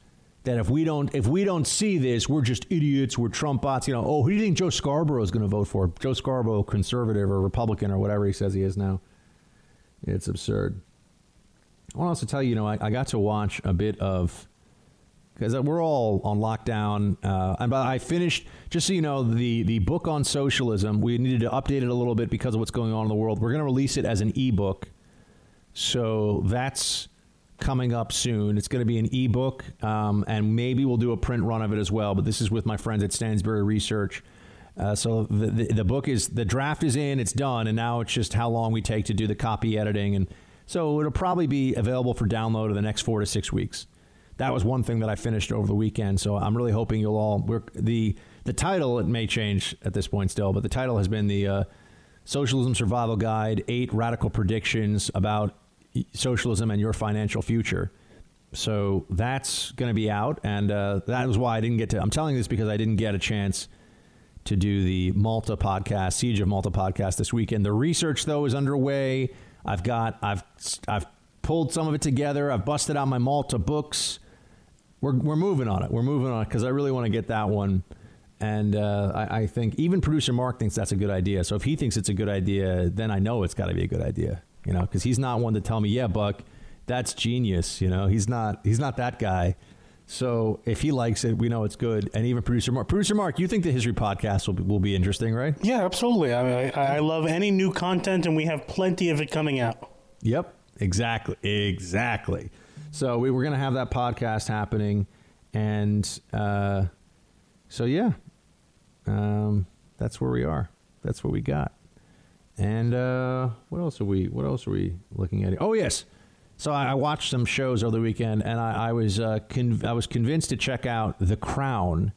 that if we don't if we don't see this, we're just idiots. We're Trump bots. You know, oh, who do you think Joe Scarborough is going to vote for? Joe Scarborough, conservative or Republican or whatever he says he is now. It's absurd. I want to also tell you, you know, I, I got to watch a bit of because we're all on lockdown. Uh, and I finished, just so you know, the the book on socialism. We needed to update it a little bit because of what's going on in the world. We're going to release it as an ebook. So that's coming up soon. It's going to be an ebook, um, and maybe we'll do a print run of it as well. But this is with my friends at Stansberry Research. Uh, so the, the, the book is the draft is in, it's done, and now it's just how long we take to do the copy editing, and so it'll probably be available for download in the next four to six weeks. That was one thing that I finished over the weekend, so I'm really hoping you'll all. We're, the the title it may change at this point still, but the title has been the uh, Socialism Survival Guide: Eight Radical Predictions about Socialism and Your Financial Future. So that's going to be out, and uh, that was why I didn't get to. I'm telling this because I didn't get a chance to do the Malta podcast, Siege of Malta podcast this weekend. The research though is underway. I've got I've I've pulled some of it together. I've busted out my Malta books. We're we're moving on it. We're moving on it because I really want to get that one. And uh, I, I think even producer Mark thinks that's a good idea. So if he thinks it's a good idea, then I know it's got to be a good idea. You know, because he's not one to tell me, yeah, Buck, that's genius. You know, he's not he's not that guy. So if he likes it, we know it's good. And even producer Mark, producer Mark, you think the history podcast will be, will be interesting, right? Yeah, absolutely. I, mean, I, I love any new content, and we have plenty of it coming out. Yep, exactly, exactly. So we were going to have that podcast happening, and uh, so yeah, um, that's where we are. That's what we got. And uh, what else are we? What else are we looking at? Oh yes. So I watched some shows over the weekend, and I, I was uh, I was convinced to check out The Crown,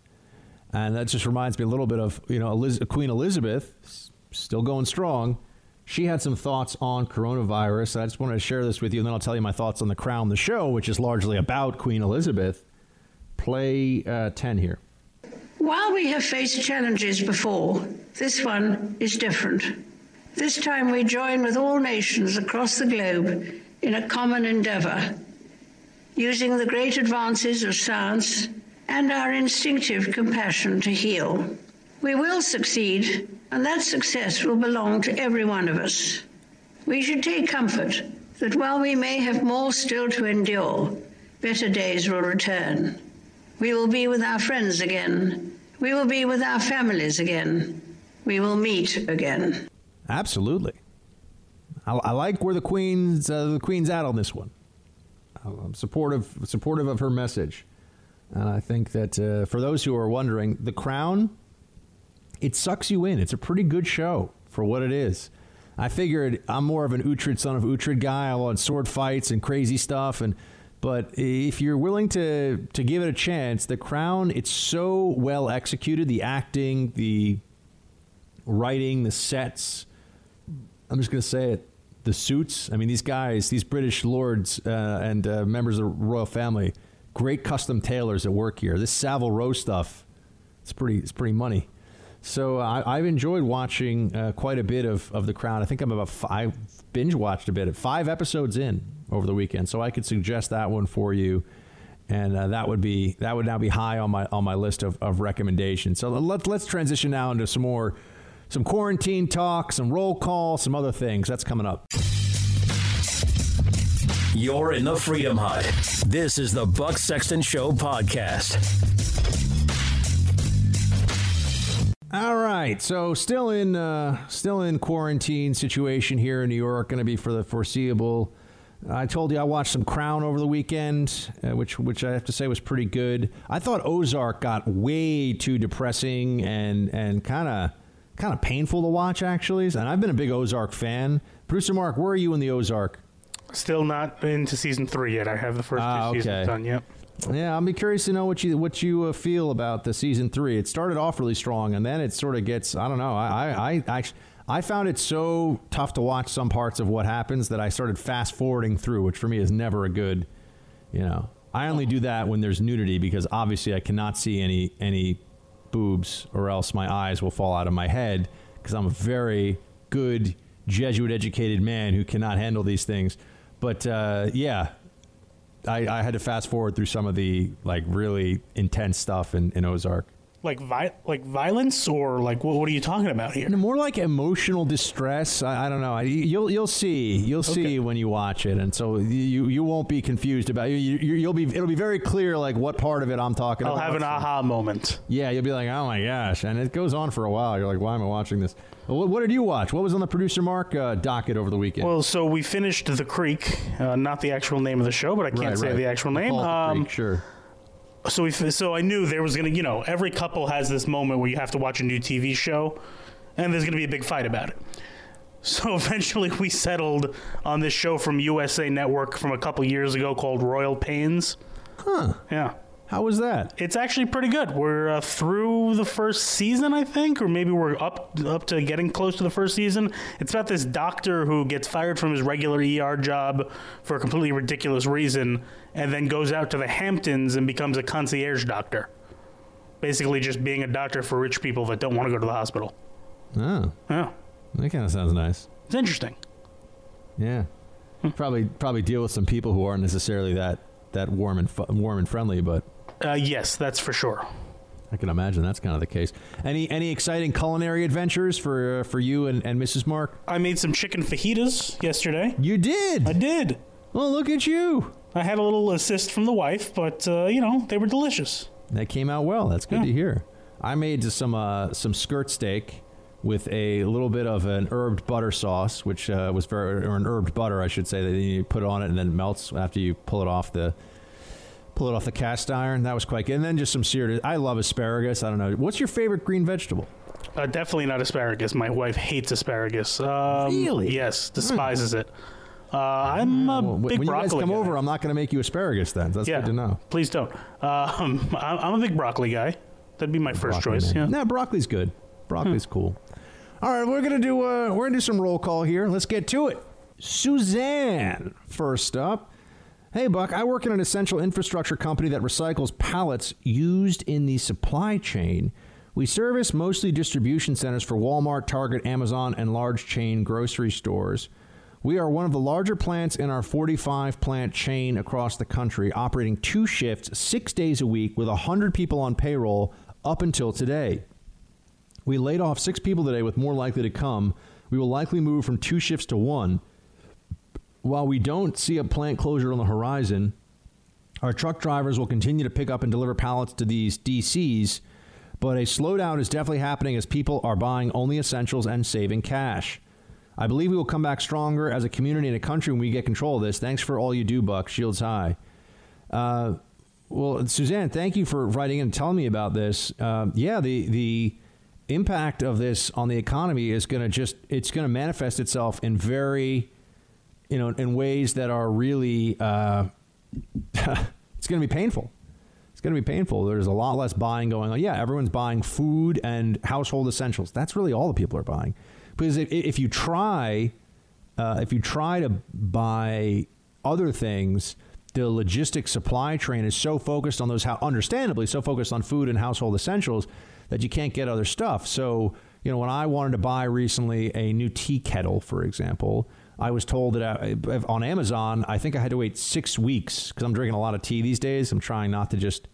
and that just reminds me a little bit of you know Eliz- Queen Elizabeth, still going strong. She had some thoughts on coronavirus. I just wanted to share this with you, and then I'll tell you my thoughts on The Crown, the show, which is largely about Queen Elizabeth. Play uh, ten here. While we have faced challenges before, this one is different. This time we join with all nations across the globe in a common endeavor, using the great advances of science and our instinctive compassion to heal. We will succeed, and that success will belong to every one of us. We should take comfort that while we may have more still to endure, better days will return. We will be with our friends again. We will be with our families again. We will meet again. Absolutely. I, I like where the queen's uh, the queen's at on this one. I'm supportive supportive of her message, and I think that uh, for those who are wondering, The Crown, it sucks you in. It's a pretty good show for what it is. I figured I'm more of an Uhtred son of Uhtred guy. I want sword fights and crazy stuff, and but if you're willing to to give it a chance, The Crown, it's so well executed. The acting, the writing, the sets. I'm just going to say it the suits. I mean, these guys, these British lords uh, and uh, members of the royal family, great custom tailors that work here. This Savile Row stuff, it's pretty, it's pretty money. So uh, I, have enjoyed watching uh, quite a bit of, of The Crown. I think I'm about five, binge watched a bit, five episodes in over the weekend. So I could suggest that one for you. And uh, that would be that would now be high on my on my list of, of recommendations. So let's let's transition now into some more some quarantine talk, some roll call, some other things. That's coming up. You're in the Freedom Hut. This is the Buck Sexton Show podcast. All right, so still in uh, still in quarantine situation here in New York, going to be for the foreseeable. I told you I watched some Crown over the weekend, uh, which which I have to say was pretty good. I thought Ozark got way too depressing and and kind of kind of painful to watch, actually. And I've been a big Ozark fan. Producer Mark, where are you in the Ozark? Still not into season three yet. I have the first Ah, two okay. seasons done. Yep. Yeah, I'll be curious to know what you what you uh, feel about the season three. It started off really strong, and then it sort of gets. I don't know. I I I, I, I found it so tough to watch some parts of what happens that I started fast forwarding through, which for me is never a good. You know, I only do that when there's nudity because obviously I cannot see any any boobs, or else my eyes will fall out of my head because I'm a very good Jesuit educated man who cannot handle these things. But uh, yeah, I, I had to fast forward through some of the like really intense stuff in, in Ozark. Like vi- like violence or like what, what are you talking about here? More like emotional distress. I, I don't know. I- You'll you'll see. You'll see when you watch it, and so you you won't be confused about you. you you'll be it'll be very clear like what part of it I'm talking I'll about. have an So- aha moment. Yeah, you'll be like, oh my gosh, and it goes on for a while. You're like, why am I watching this? What, what did you watch? What was on the producer Mark uh, docket over the weekend? Well, so we finished The Creek, uh, not the actual name of the show, but I can't Right, say right. the actual name. The Um, Creek, sure. So we, so I knew there was gonna, you know, every couple has this moment where you have to watch a new TV show, and there's gonna be a big fight about it. So eventually, we settled on this show from USA Network from a couple years ago called Royal Pains. Huh? Yeah. How was that? It's actually pretty good. We're uh, through the first season, I think, or maybe we're up up to getting close to the first season. It's about this doctor who gets fired from his regular ER job for a completely ridiculous reason, and then goes out to the Hamptons and becomes a concierge doctor. Basically, just being a doctor for rich people that don't want to go to the hospital. Oh, Yeah, that kind of sounds nice. it's interesting. Yeah, Hmm. probably probably deal with some people who aren't necessarily that that warm and fu- warm and friendly, but Uh, yes, that's for sure. I can imagine that's kind of the case. Any any exciting culinary adventures for uh, for you and, and Mrs. Mark? I made some chicken fajitas yesterday. You did? I did. Well, look at you. I had a little assist from the wife, but uh, you know they were delicious. That came out well. That's good to hear. I made some uh, some skirt steak with a little bit of an herbed butter sauce, which uh, was very or an herbed butter, I should say. That you put it on it and then it melts after you pull it off the pull it off the cast iron. That was quite good. And then just some seared. I love asparagus. I don't know. What's your favorite green vegetable? Uh, definitely not asparagus. My wife hates asparagus. Um, Really? Yes, despises it. Uh, I'm a Well, big when you guys come guy. over, I'm not going to make you asparagus then. That's yeah, good to know. Please don't. Um, I'm I'm a big broccoli guy. That'd be my first Broccoli, choice. man. Yeah. No, broccoli's good. Broccoli's Hmm. cool. All right, we're gonna do uh, we're gonna do some roll call here. Let's get to it. Suzanne, first up. Hey, Buck. I work in an essential infrastructure company that recycles pallets used in the supply chain. We service mostly distribution centers for Walmart, Target, Amazon, and large chain grocery stores. We are one of the larger plants in our 45 plant chain across the country, operating two shifts, six days a week, with 100 people on payroll up until today. We laid off six people today, with more likely to come. We will likely move from two shifts to one. While we don't see a plant closure on the horizon, our truck drivers will continue to pick up and deliver pallets to these DCs, but a slowdown is definitely happening as people are buying only essentials and saving cash. I believe we will come back stronger as a community and a country when we get control of this. Thanks for all you do, Buck. Shields high. Uh, well, Suzanne, thank you for writing in and telling me about this. Uh, yeah, the the impact of this on the economy is going to just it's going to manifest itself in very you know in ways that are really uh, it's going to be painful. It's going to be painful. There's a lot less buying going on. Yeah, everyone's buying food and household essentials. That's really all the people are buying. Because if, if you try, uh, if you try to buy other things, the logistics supply train is so focused on those, how understandably so focused on food and household essentials that you can't get other stuff. So, you know, when I wanted to buy recently a new tea kettle, for example, I was told that I, on Amazon, I think I had to wait six weeks because I'm drinking a lot of tea these days. I'm trying not to just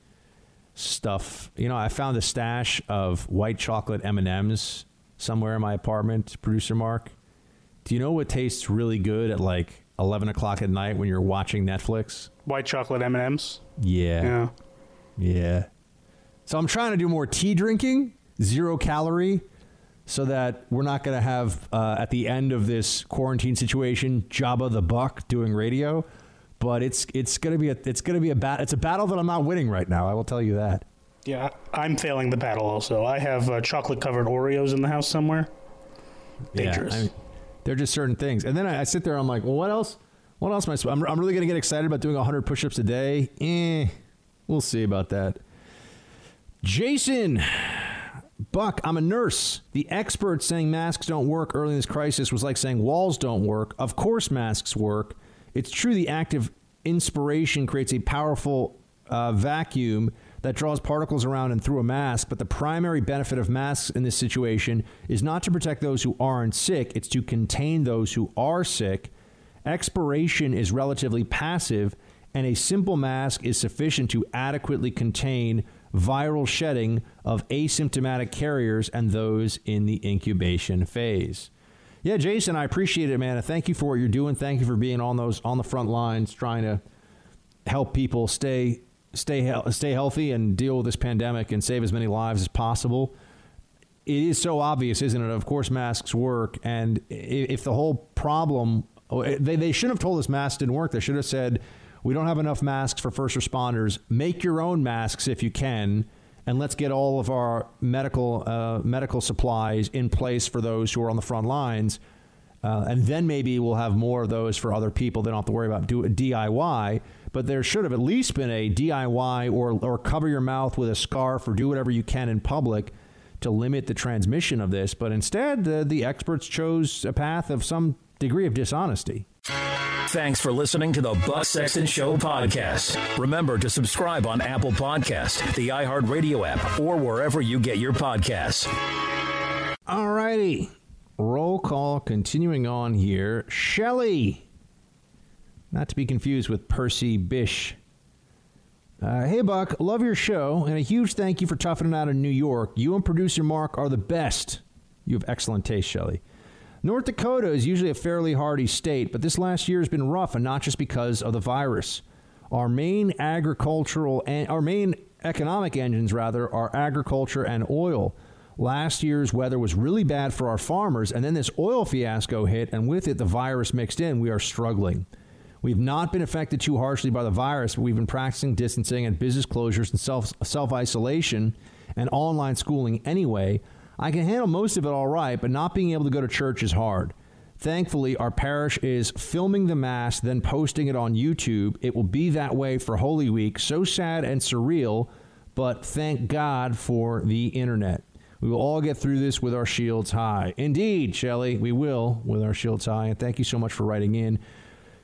stuff. You know, I found a stash of white chocolate M and M's somewhere in my apartment. Producer Mark, do you know what tastes really good at like 11 o'clock at night when you're watching Netflix? White chocolate M and M's. Yeah. Yeah. Yeah. So I'm trying to do more tea drinking, zero calorie, so that we're not going to have uh, at the end of this quarantine situation Jabba the Buck doing radio. But it's it's going to be a it's going to be a bat it's a battle that I'm not winning right now. I will tell you that. Yeah, I'm failing the battle. Also, I have uh, chocolate covered Oreos in the house somewhere. Dangerous. Yeah, I mean, they're just certain things. And then I, I sit there. I'm like, well, what else? What else am I? sp- I'm, I'm really going to get excited about doing 100 push-ups a day. Eh, we'll see about that. Jason, Buck, I'm a nurse. The expert saying masks don't work early in this crisis was like saying walls don't work. Of course, masks work. It's true the active inspiration creates a powerful uh, vacuum that draws particles around and through a mask, but the primary benefit of masks in this situation is not to protect those who aren't sick, it's to contain those who are sick. Expiration is relatively passive, and a simple mask is sufficient to adequately contain viral shedding of asymptomatic carriers and those in the incubation phase. Yeah, Jason, I appreciate it, man. Thank you for what you're doing. Thank you for being on those on the front lines, trying to help people stay stay stay healthy and deal with this pandemic and save as many lives as possible. It is so obvious, isn't it? Of course, masks work, and if the whole problem they they should have told us masks didn't work. They should have said we don't have enough masks for first responders. Make your own masks if you can, and let's get all of our medical uh, medical supplies in place for those who are on the front lines. Uh, and then maybe we'll have more of those for other people. They don't have to worry about do DIY. But there should have at least been a DIY or or cover your mouth with a scarf or do whatever you can in public to limit the transmission of this. But instead, the, the experts chose a path of some degree of dishonesty. Thanks for listening to the Buck Sexton Show podcast. Remember to subscribe on Apple Podcast, the iHeartRadio app, or wherever you get your podcasts. All righty. Roll call continuing on here. Shelley. Not to be confused with Percy Bysshe. Uh, hey, Buck. Love your show, and a huge thank you for toughing it out in New York. You and producer Mark are the best. You have excellent taste, Shelley. North Dakota is usually a fairly hardy state, but this last year has been rough, and not just because of the virus. Our main agricultural and our main economic engines, rather, are agriculture and oil. Last year's weather was really bad for our farmers, and then this oil fiasco hit, and with it, the virus mixed in. We are struggling. We've not been affected too harshly by the virus, but we've been practicing distancing and business closures and self self isolation and online schooling anyway. I can handle most of it all right, but not being able to go to church is hard. Thankfully, our parish is filming the Mass, then posting it on YouTube. It will be that way for Holy Week. So sad and surreal, but thank God for the internet. We will all get through this with our shields high. Indeed, Shelley, we will with our shields high. And thank you so much for writing in.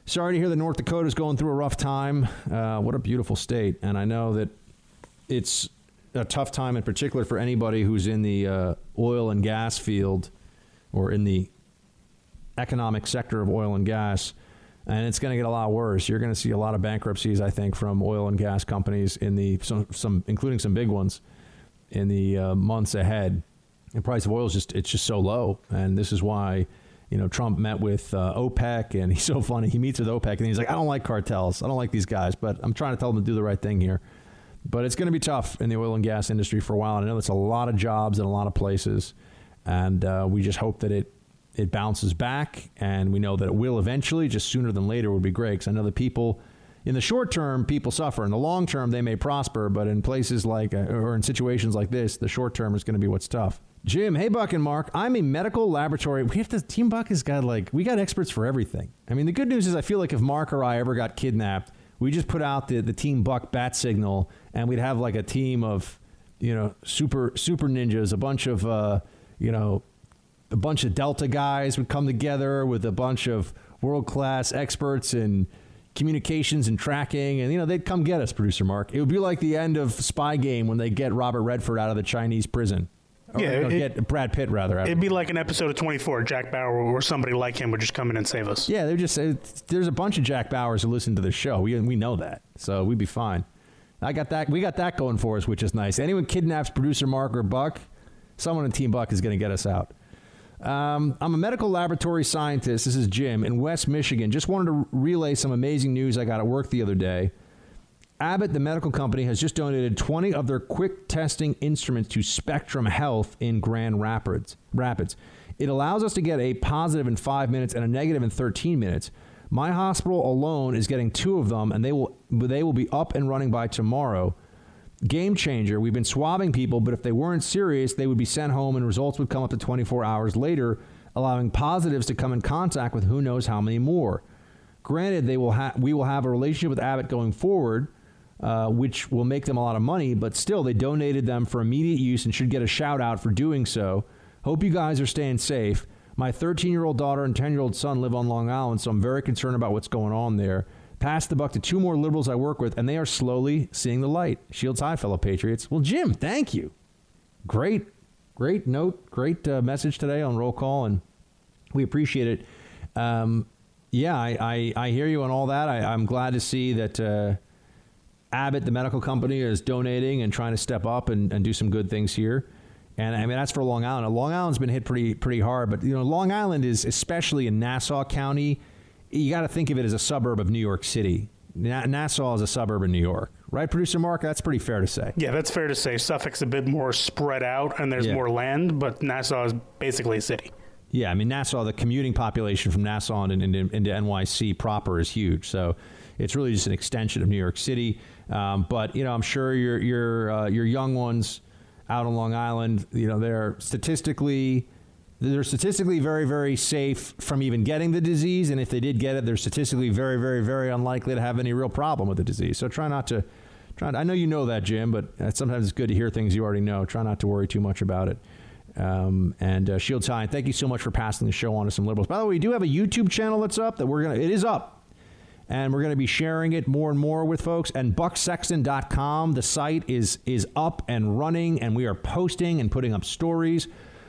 Sorry to hear that North Dakota is going through a rough time. Uh, what a beautiful state. And I know that it's a tough time in particular for anybody who's in the uh, oil and gas field or in the economic sector of oil and gas. And it's going to get a lot worse. You're going to see a lot of bankruptcies, I think, from oil and gas companies in the some, some including some big ones in the uh, months ahead. The price of oil is just it's just so low, and this is why you know Trump met with uh, OPEC, and he's so funny. He meets with OPEC, and he's like, "I don't like cartels. I don't like these guys, but I'm trying to tell them to do the right thing here." But it's going to be tough in the oil and gas industry for a while. And I know it's a lot of jobs in a lot of places, and uh, we just hope that it it bounces back, and we know that it will eventually. Just sooner than later would be great because I know that people. In the short term, people suffer. In the long term, they may prosper, but in places like, uh, or in situations like this, the short term is going to be what's tough. Jim, hey Buck and Mark, I'm a medical laboratory. We have to. Team Buck has got like we got experts for everything. I mean, the good news is I feel like if Mark or I ever got kidnapped, we just put out the the Team Buck bat signal, and we'd have like a team of you know super super ninjas, a bunch of uh, you know a bunch of Delta guys would come together with a bunch of world class experts in communications and tracking, and you know they'd come get us, producer Mark. It would be like the end of Spy Game when they get Robert Redford out of the Chinese prison. Yeah, it, get Brad Pitt rather. Out it'd be like an episode of 24, Jack Bauer, or somebody like him would just come in and save us. Yeah, they're just there's a bunch of Jack Bauers who listen to the show. We we know that, so we'd be fine. I got that. We got that going for us, which is nice. Anyone kidnaps producer Mark or Buck, someone in Team Buck is going to get us out. Um, I'm a medical laboratory scientist. This is Jim in West Michigan. Just wanted to relay some amazing news I got at work the other day. Abbott, the medical company, has just donated 20 of their quick testing instruments to Spectrum Health in Grand Rapids. Rapids. It allows us to get a positive in five minutes and a negative in 13 minutes. My hospital alone is getting two of them, and they will they will be up and running by tomorrow. Game changer. We've been swabbing people, but if they weren't serious, they would be sent home, and results would come up to 24 hours later, allowing positives to come in contact with who knows how many more. Granted, they will ha- we will have a relationship with Abbott going forward, uh, which will make them a lot of money, but still, they donated them for immediate use and should get a shout out for doing so. Hope you guys are staying safe. My 13 year old daughter and 10 year old son live on Long Island, so I'm very concerned about what's going on there. Pass the buck to two more liberals I work with, and they are slowly seeing the light. Shields high, fellow patriots. Well, Jim, thank you. Great, great note, great uh, message today on roll call, and we appreciate it. Um, yeah, I, I, I hear you on all that. I, I'm glad to see that. Uh, Abbott, the medical company, is donating and trying to step up and, and do some good things here. And I mean that's for Long Island. Long Island's been hit pretty pretty hard, but you know Long Island is especially in Nassau County. You got to think of it as a suburb of New York City. Na- Nassau is a suburb of New York, right, producer Mark? That's pretty fair to say. Yeah, that's fair to say. Suffolk's a bit more spread out, and there's Yeah. more land, but Nassau is basically a city. Yeah, I mean Nassau, the commuting population from Nassau into, into, into NYC proper is huge. So it's really just an extension of New York City. Um, but you know, I'm sure your your uh, your young ones out on Long Island, you know, they're statistically they're statistically very very safe from even getting the disease, and if they did get it, they're statistically very very very unlikely to have any real problem with the disease. So try not to. Try, I know you know that, Jim, but uh, sometimes it's good to hear things you already know. Try not to worry too much about it. Um, and uh, Shields High, thank you so much for passing the show on to some liberals. By the way, we do have a YouTube channel that's up that we're gonna. It is up, and we're gonna be sharing it more and more with folks. And BuckSexton.com, the site is is up and running, and we are posting and putting up stories.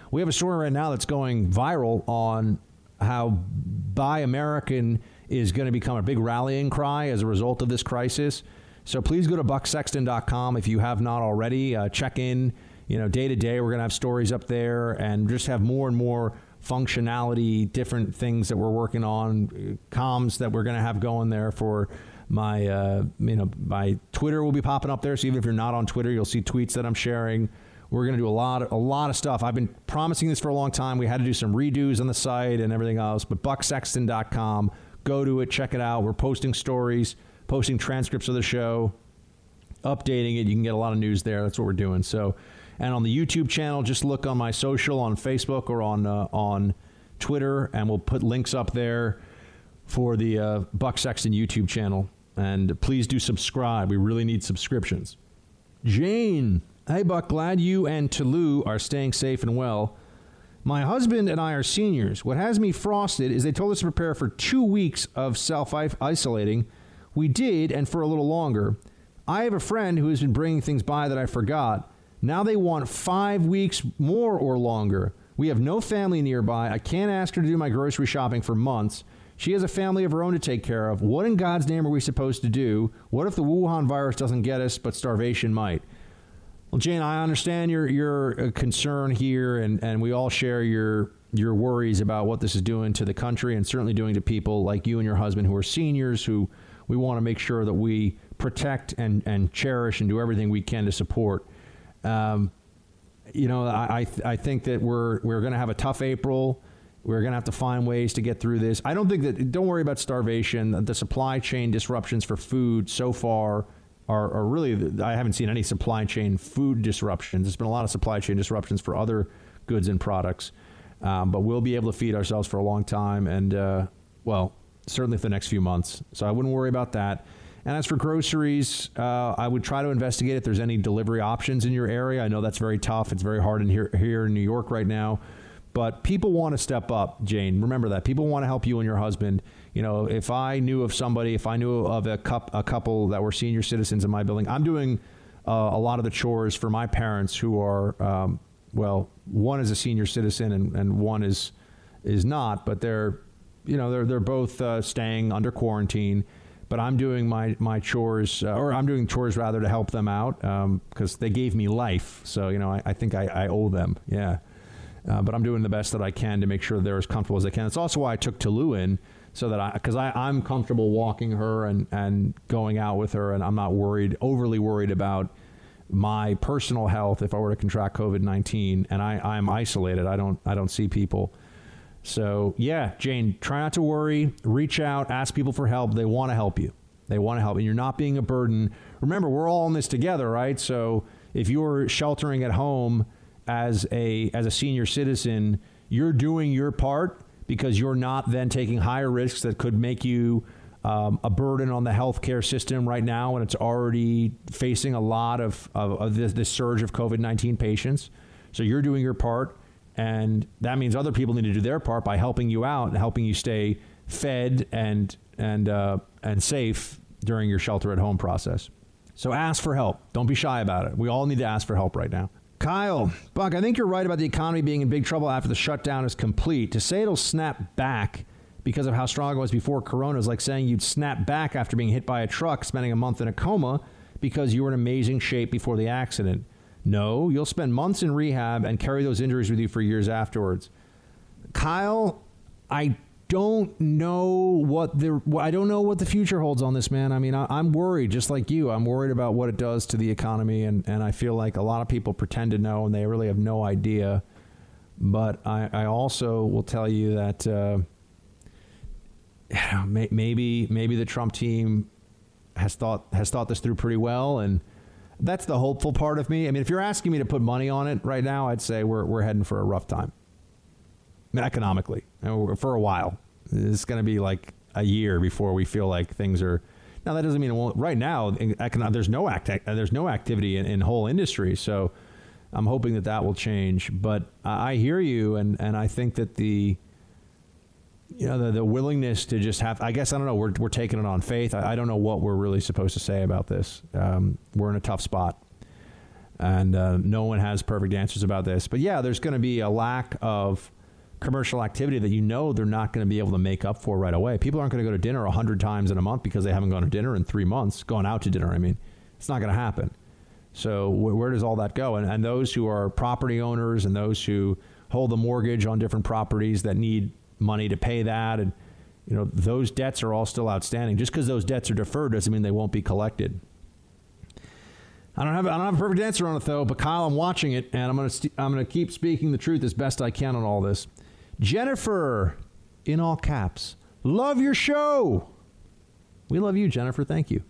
We have a story right now that's going viral on how Buy American is going to become a big rallying cry as a result of this crisis. So please go to bucksexton.com if you have not already. Uh, check in, you know, day to day. We're going to have stories up there and just have more and more functionality, different things that we're working on, uh, comms that we're going to have going there for my, uh, you know, my Twitter will be popping up there. So even if you're not on Twitter, you'll see tweets that I'm sharing. We're going to do a lot, a lot of stuff. I've been promising this for a long time. We had to do some redos on the site and everything else. But bucksexton.com, go to it, check it out. We're posting stories, posting transcripts of the show, updating it. You can get a lot of news there. That's what we're doing. So, and on the YouTube channel, just look on my social on Facebook or on uh, on Twitter, and we'll put links up there for the uh, Buck Sexton YouTube channel. And please do subscribe. We really need subscriptions. Jane, hey Buck, glad you and Toulouse are staying safe and well. My husband and I are seniors. What has me frosted is they told us to prepare for two weeks of self isolating. We did, and for a little longer. I have a friend who has been bringing things by that I forgot. Now they want five weeks more or longer. We have no family nearby. I can't ask her to do my grocery shopping for months. She has a family of her own to take care of. What in God's name are we supposed to do? What if the Wuhan virus doesn't get us, but starvation might? Well, Jane, I understand your your uh, concern here, and, and we all share your your worries about what this is doing to the country, and certainly doing to people like you and your husband who are seniors, who we want to make sure that we protect and, and cherish and do everything we can to support. Um, you know, I I, th- I think that we're we're going to have a tough April. We're going to have to find ways to get through this. I don't think that. Don't worry about starvation. The supply chain disruptions for food so far are, are really. I haven't seen any supply chain food disruptions. There's been a lot of supply chain disruptions for other goods and products, um, but we'll be able to feed ourselves for a long time, and uh, well, certainly for the next few months. So I wouldn't worry about that. And as for groceries, uh, I would try to investigate if there's any delivery options in your area. I know that's very tough. It's very hard in here, here in New York right now. But people want to step up, Jane. Remember that. People want to help you and your husband. You know, if I knew of somebody, if I knew of a, cup, a couple that were senior citizens in my building, I'm doing uh, a lot of the chores for my parents who are, um, well, one is a senior citizen and, and one is is not, but they're, you know, they're they're both uh, staying under quarantine. But I'm doing my my chores, uh, or I'm doing chores rather to help them out because they gave me life. So you know, I, I think I, I owe them. Yeah. Uh, but I'm doing the best that I can to make sure they're as comfortable as they can. It's also why I took Toulouse in so that I, because I, I'm comfortable walking her and, and going out with her, and I'm not worried, overly worried about my personal health if I were to contract COVID 19 and I, I'm isolated. I don't, I don't see people. So, yeah, Jane, try not to worry. Reach out, ask people for help. They want to help you. They want to help, and you're not being a burden. Remember, we're all in this together, right? So, if you're sheltering at home as a as a senior citizen, you're doing your part because you're not then taking higher risks that could make you um, a burden on the healthcare system right now, and it's already facing a lot of, of, of this, this surge of COVID 19 patients. So you're doing your part, and that means other people need to do their part by helping you out and helping you stay fed and and uh, and safe during your shelter at home process. So ask for help. Don't be shy about it. We all need to ask for help right now. Kyle, Buck, I think you're right about the economy being in big trouble after the shutdown is complete. To say it'll snap back because of how strong it was before Corona is like saying you'd snap back after being hit by a truck, spending a month in a coma, because you were in amazing shape before the accident. No, you'll spend months in rehab and carry those injuries with you for years afterwards. Kyle, I don't know what the I don't know what the future holds on this man. I mean, I, am worried, just like you. I'm worried about what it does to the economy, and and I feel like a lot of people pretend to know, and they really have no idea. But I, I also will tell you that uh, maybe maybe the Trump team has thought has thought this through pretty well, and that's the hopeful part of me. I mean, if you're asking me to put money on it right now, I'd say we're we're heading for a rough time I mean, economically for a while. It's going to be like a year before we feel like things are. Now that doesn't mean it won't. Right now, there's no act, there's no activity in, in whole industry, so I'm hoping that that will change. But I hear you, and and I think that the you know the, the willingness to just have i guess i don't know we're, we're taking it on faith I, I don't know what we're really supposed to say about this um, we're in a tough spot and uh, no one has perfect answers about this but yeah there's going to be a lack of commercial activity that you know they're not going to be able to make up for right away. People aren't going to go to dinner 100 times in a month because they haven't gone to dinner in three months, going out to dinner. I mean, it's not going to happen. So, wh- where does all that go? And, and those who are property owners and those who hold the mortgage on different properties that need money to pay that, and you know, those debts are all still outstanding. Just because those debts are deferred doesn't mean they won't be collected. I don't have I don't have a perfect answer on it though, but Kyle, I'm watching it, and I'm gonna st- I'm gonna keep speaking the truth as best I can on all this. Jennifer, in all caps, love your show. We love you, Jennifer. Thank you.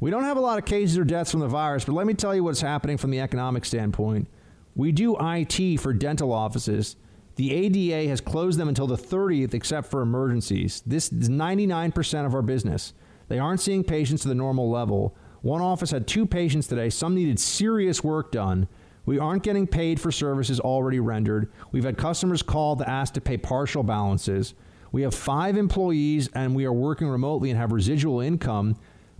We don't have a lot of cases or deaths from the virus, but let me tell you what's happening from the economic standpoint. We do IT for dental offices. The ADA has closed them until the 30th, except for emergencies. This is 99% of our business. They aren't seeing patients to the normal level. One office had two patients today. Some needed serious work done. We aren't getting paid for services already rendered. We've had customers call to ask to pay partial balances. We have five employees and we are working remotely and have residual income,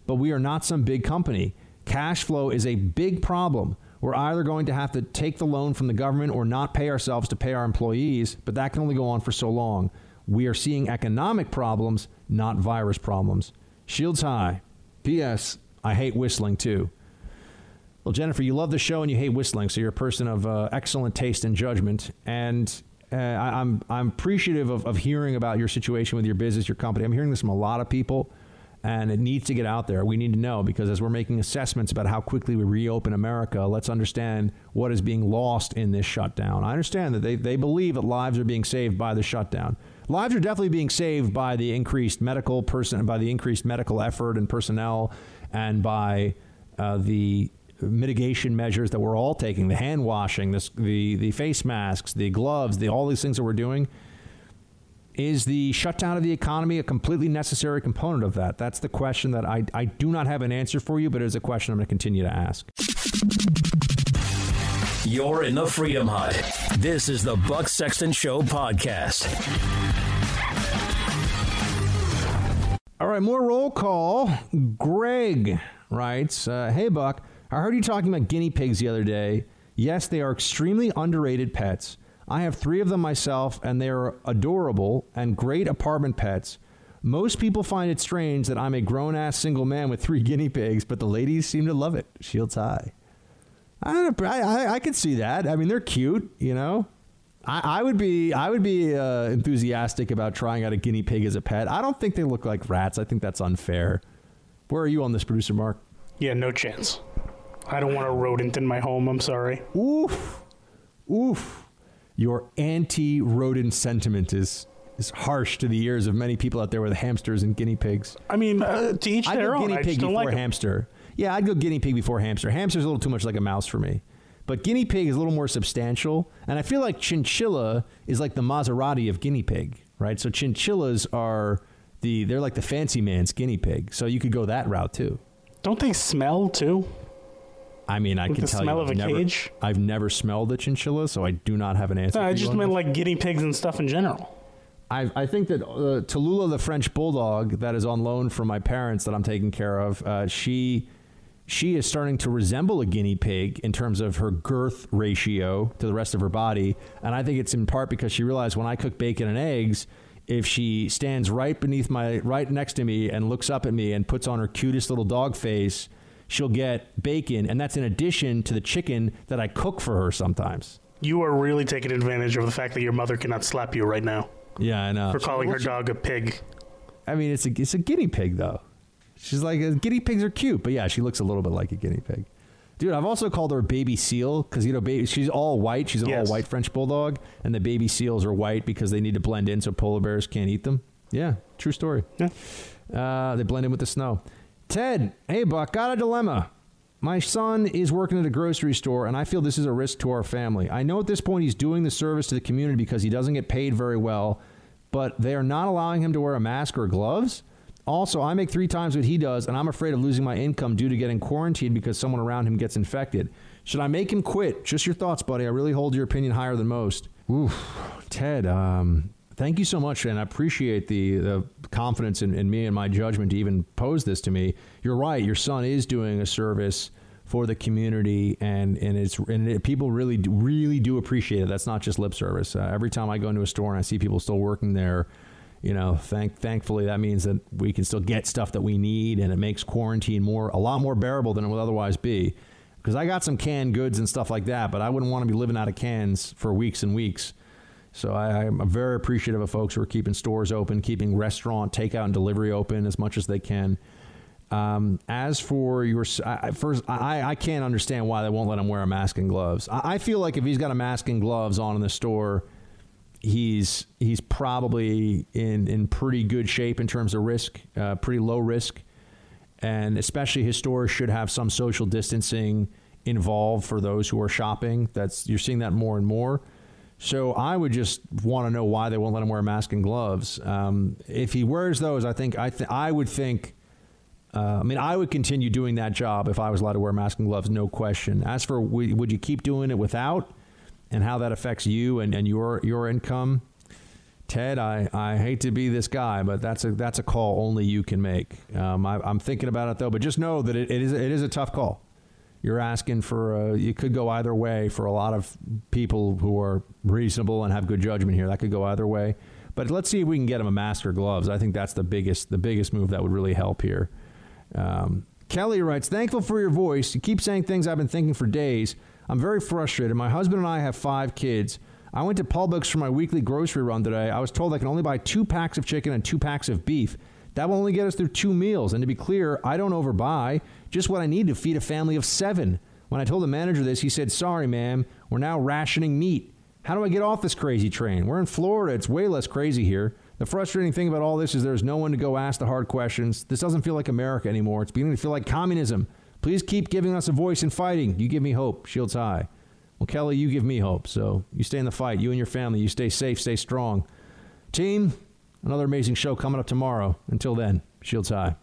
but we are not some big company. Cash flow is a big problem. We're either going to have to take the loan from the government or not pay ourselves to pay our employees, but that can only go on for so long. We are seeing economic problems, not virus problems. Shields high. P.S. I hate whistling too. Well, Jennifer, you love the show and you hate whistling, so you're a person of uh, excellent taste and judgment. And uh, I, am I'm, I'm appreciative of, of hearing about your situation with your business, your company. I'm hearing this from a lot of people, and it needs to get out there. We need to know because as we're making assessments about how quickly we reopen America, let's understand what is being lost in this shutdown. I understand that they, they believe that lives are being saved by the shutdown. Lives are definitely being saved by the increased medical person, by the increased medical effort and personnel, and by uh, the mitigation measures that we're all taking the hand washing, this, the, the face masks, the gloves, the, all these things that we're doing. Is the shutdown of the economy a completely necessary component of that? That's the question that I, I do not have an answer for you, but it is a question I'm going to continue to ask. You're in the Freedom Hut. This is the Buck Sexton Show podcast. All right, more roll call. Greg writes, uh, "Hey Buck, I heard you talking about guinea pigs the other day. Yes, they are extremely underrated pets. I have three of them myself, and they are adorable and great apartment pets. Most people find it strange that I'm a grown ass single man with three guinea pigs, but the ladies seem to love it. Shields high. I, I, I could see that. I mean, they're cute, you know. I, I would be I would be uh, enthusiastic about trying out a guinea pig as a pet. I don't think they look like rats. I think that's unfair. Where are you on this, producer Mark? Yeah, no chance. I don't want a rodent in my home. I'm sorry. Oof, oof. Your anti-rodent sentiment is is harsh to the ears of many people out there with hamsters and guinea pigs. I mean, uh, to each I'd their go own. guinea I pig before like hamster. Yeah, I'd go guinea pig before hamster. Hamster's a little too much like a mouse for me. But guinea pig is a little more substantial, and I feel like chinchilla is like the Maserati of guinea pig, right? So chinchillas are the they're like the fancy man's guinea pig. So you could go that route too. Don't they smell too? I mean, I Like can the tell smell you, of I've a never, cage? I've never smelled a chinchilla, so I do not have an answer. No, for I you just on meant this. like guinea pigs and stuff in general. I, I think that uh, Tallulah, the French bulldog that is on loan from my parents that I'm taking care of, uh, she she is starting to resemble a guinea pig in terms of her girth ratio to the rest of her body, and I think it's in part because she realized when I cook bacon and eggs, if she stands right beneath my right next to me and looks up at me and puts on her cutest little dog face, she'll get bacon, and that's in addition to the chicken that I cook for her sometimes. You are really taking advantage of the fact that your mother cannot slap you right now Yeah, I know. for calling her she- dog a pig. I mean, it's a it's a guinea pig though. She's like uh, guinea pigs are cute, but yeah, she looks a little bit like a guinea pig. Dude, I've also called her a baby seal because you know, baby, she's all white. She's an Yes. all white French bulldog, and the baby seals are white because they need to blend in so polar bears can't eat them. Yeah, true story. Yeah, uh, they blend in with the snow. Ted, hey Buck, got a dilemma. My son is working at a grocery store, and I feel this is a risk to our family. I know at this point he's doing the service to the community because he doesn't get paid very well, but they are not allowing him to wear a mask or gloves. Also, I make three times what he does, and I'm afraid of losing my income due to getting quarantined because someone around him gets infected. Should I make him quit? Just your thoughts, buddy. I really hold your opinion higher than most. Oof, Ted, um, thank you so much, and I appreciate the, the confidence in, in me and my judgment to even pose this to me. You're right. Your son is doing a service for the community, and and it's and it, people really do, really do appreciate it. That's not just lip service. Uh, every time I go into a store and I see people still working there, you know, thank thankfully that means that we can still get stuff that we need, and it makes quarantine more a lot more bearable than it would otherwise be. Because I got some canned goods and stuff like that, but I wouldn't want to be living out of cans for weeks and weeks. So I, I'm very appreciative of folks who are keeping stores open, keeping restaurant takeout and delivery open as much as they can. Um, as for your I- first, I, I can't understand why they won't let him wear a mask and gloves. I, I feel like if he's got a mask and gloves on in the store, he's he's probably in in pretty good shape in terms of risk, uh, pretty low risk, and especially his stores should have some social distancing involved for those who are shopping. That's you're seeing that more and more. So I would just want to know why they won't let him wear a mask and gloves. Um, if he wears those, I think I th- I would think. Uh, I mean, I would continue doing that job if I was allowed to wear mask and gloves, no question. As for w- would you keep doing it without, and how that affects you and, and your your income, Ted, I, I hate to be this guy, but that's a that's a call only you can make. Um, I, I'm thinking about it though, but just know that it, it is it is a tough call. You're asking for a, you could go either way for a lot of people who are reasonable and have good judgment here. That could go either way. But let's see if we can get him a mask or gloves. I think that's the biggest the biggest move that would really help here. Um, Kelly writes, thankful for your voice. You keep saying things I've been thinking for days. I'm very frustrated. My husband and I have five kids. I went to Publix for my weekly grocery run today. I was told I can only buy two packs of chicken and two packs of beef. That will only get us through two meals. And to be clear, I don't overbuy, just what I need to feed a family of seven. When I told the manager this, he said, Sorry, ma'am, we're now rationing meat. How do I get off this crazy train? We're in Florida. It's way less crazy here. The frustrating thing about all this is there's no one to go ask the hard questions. This doesn't feel like America anymore. It's beginning to feel like communism. Please keep giving us a voice in fighting. You give me hope. Shields high. Well, Kelly, you give me hope. So you stay in the fight. You and your family. You stay safe. Stay strong. Team, another amazing show coming up tomorrow. Until then, Shields high.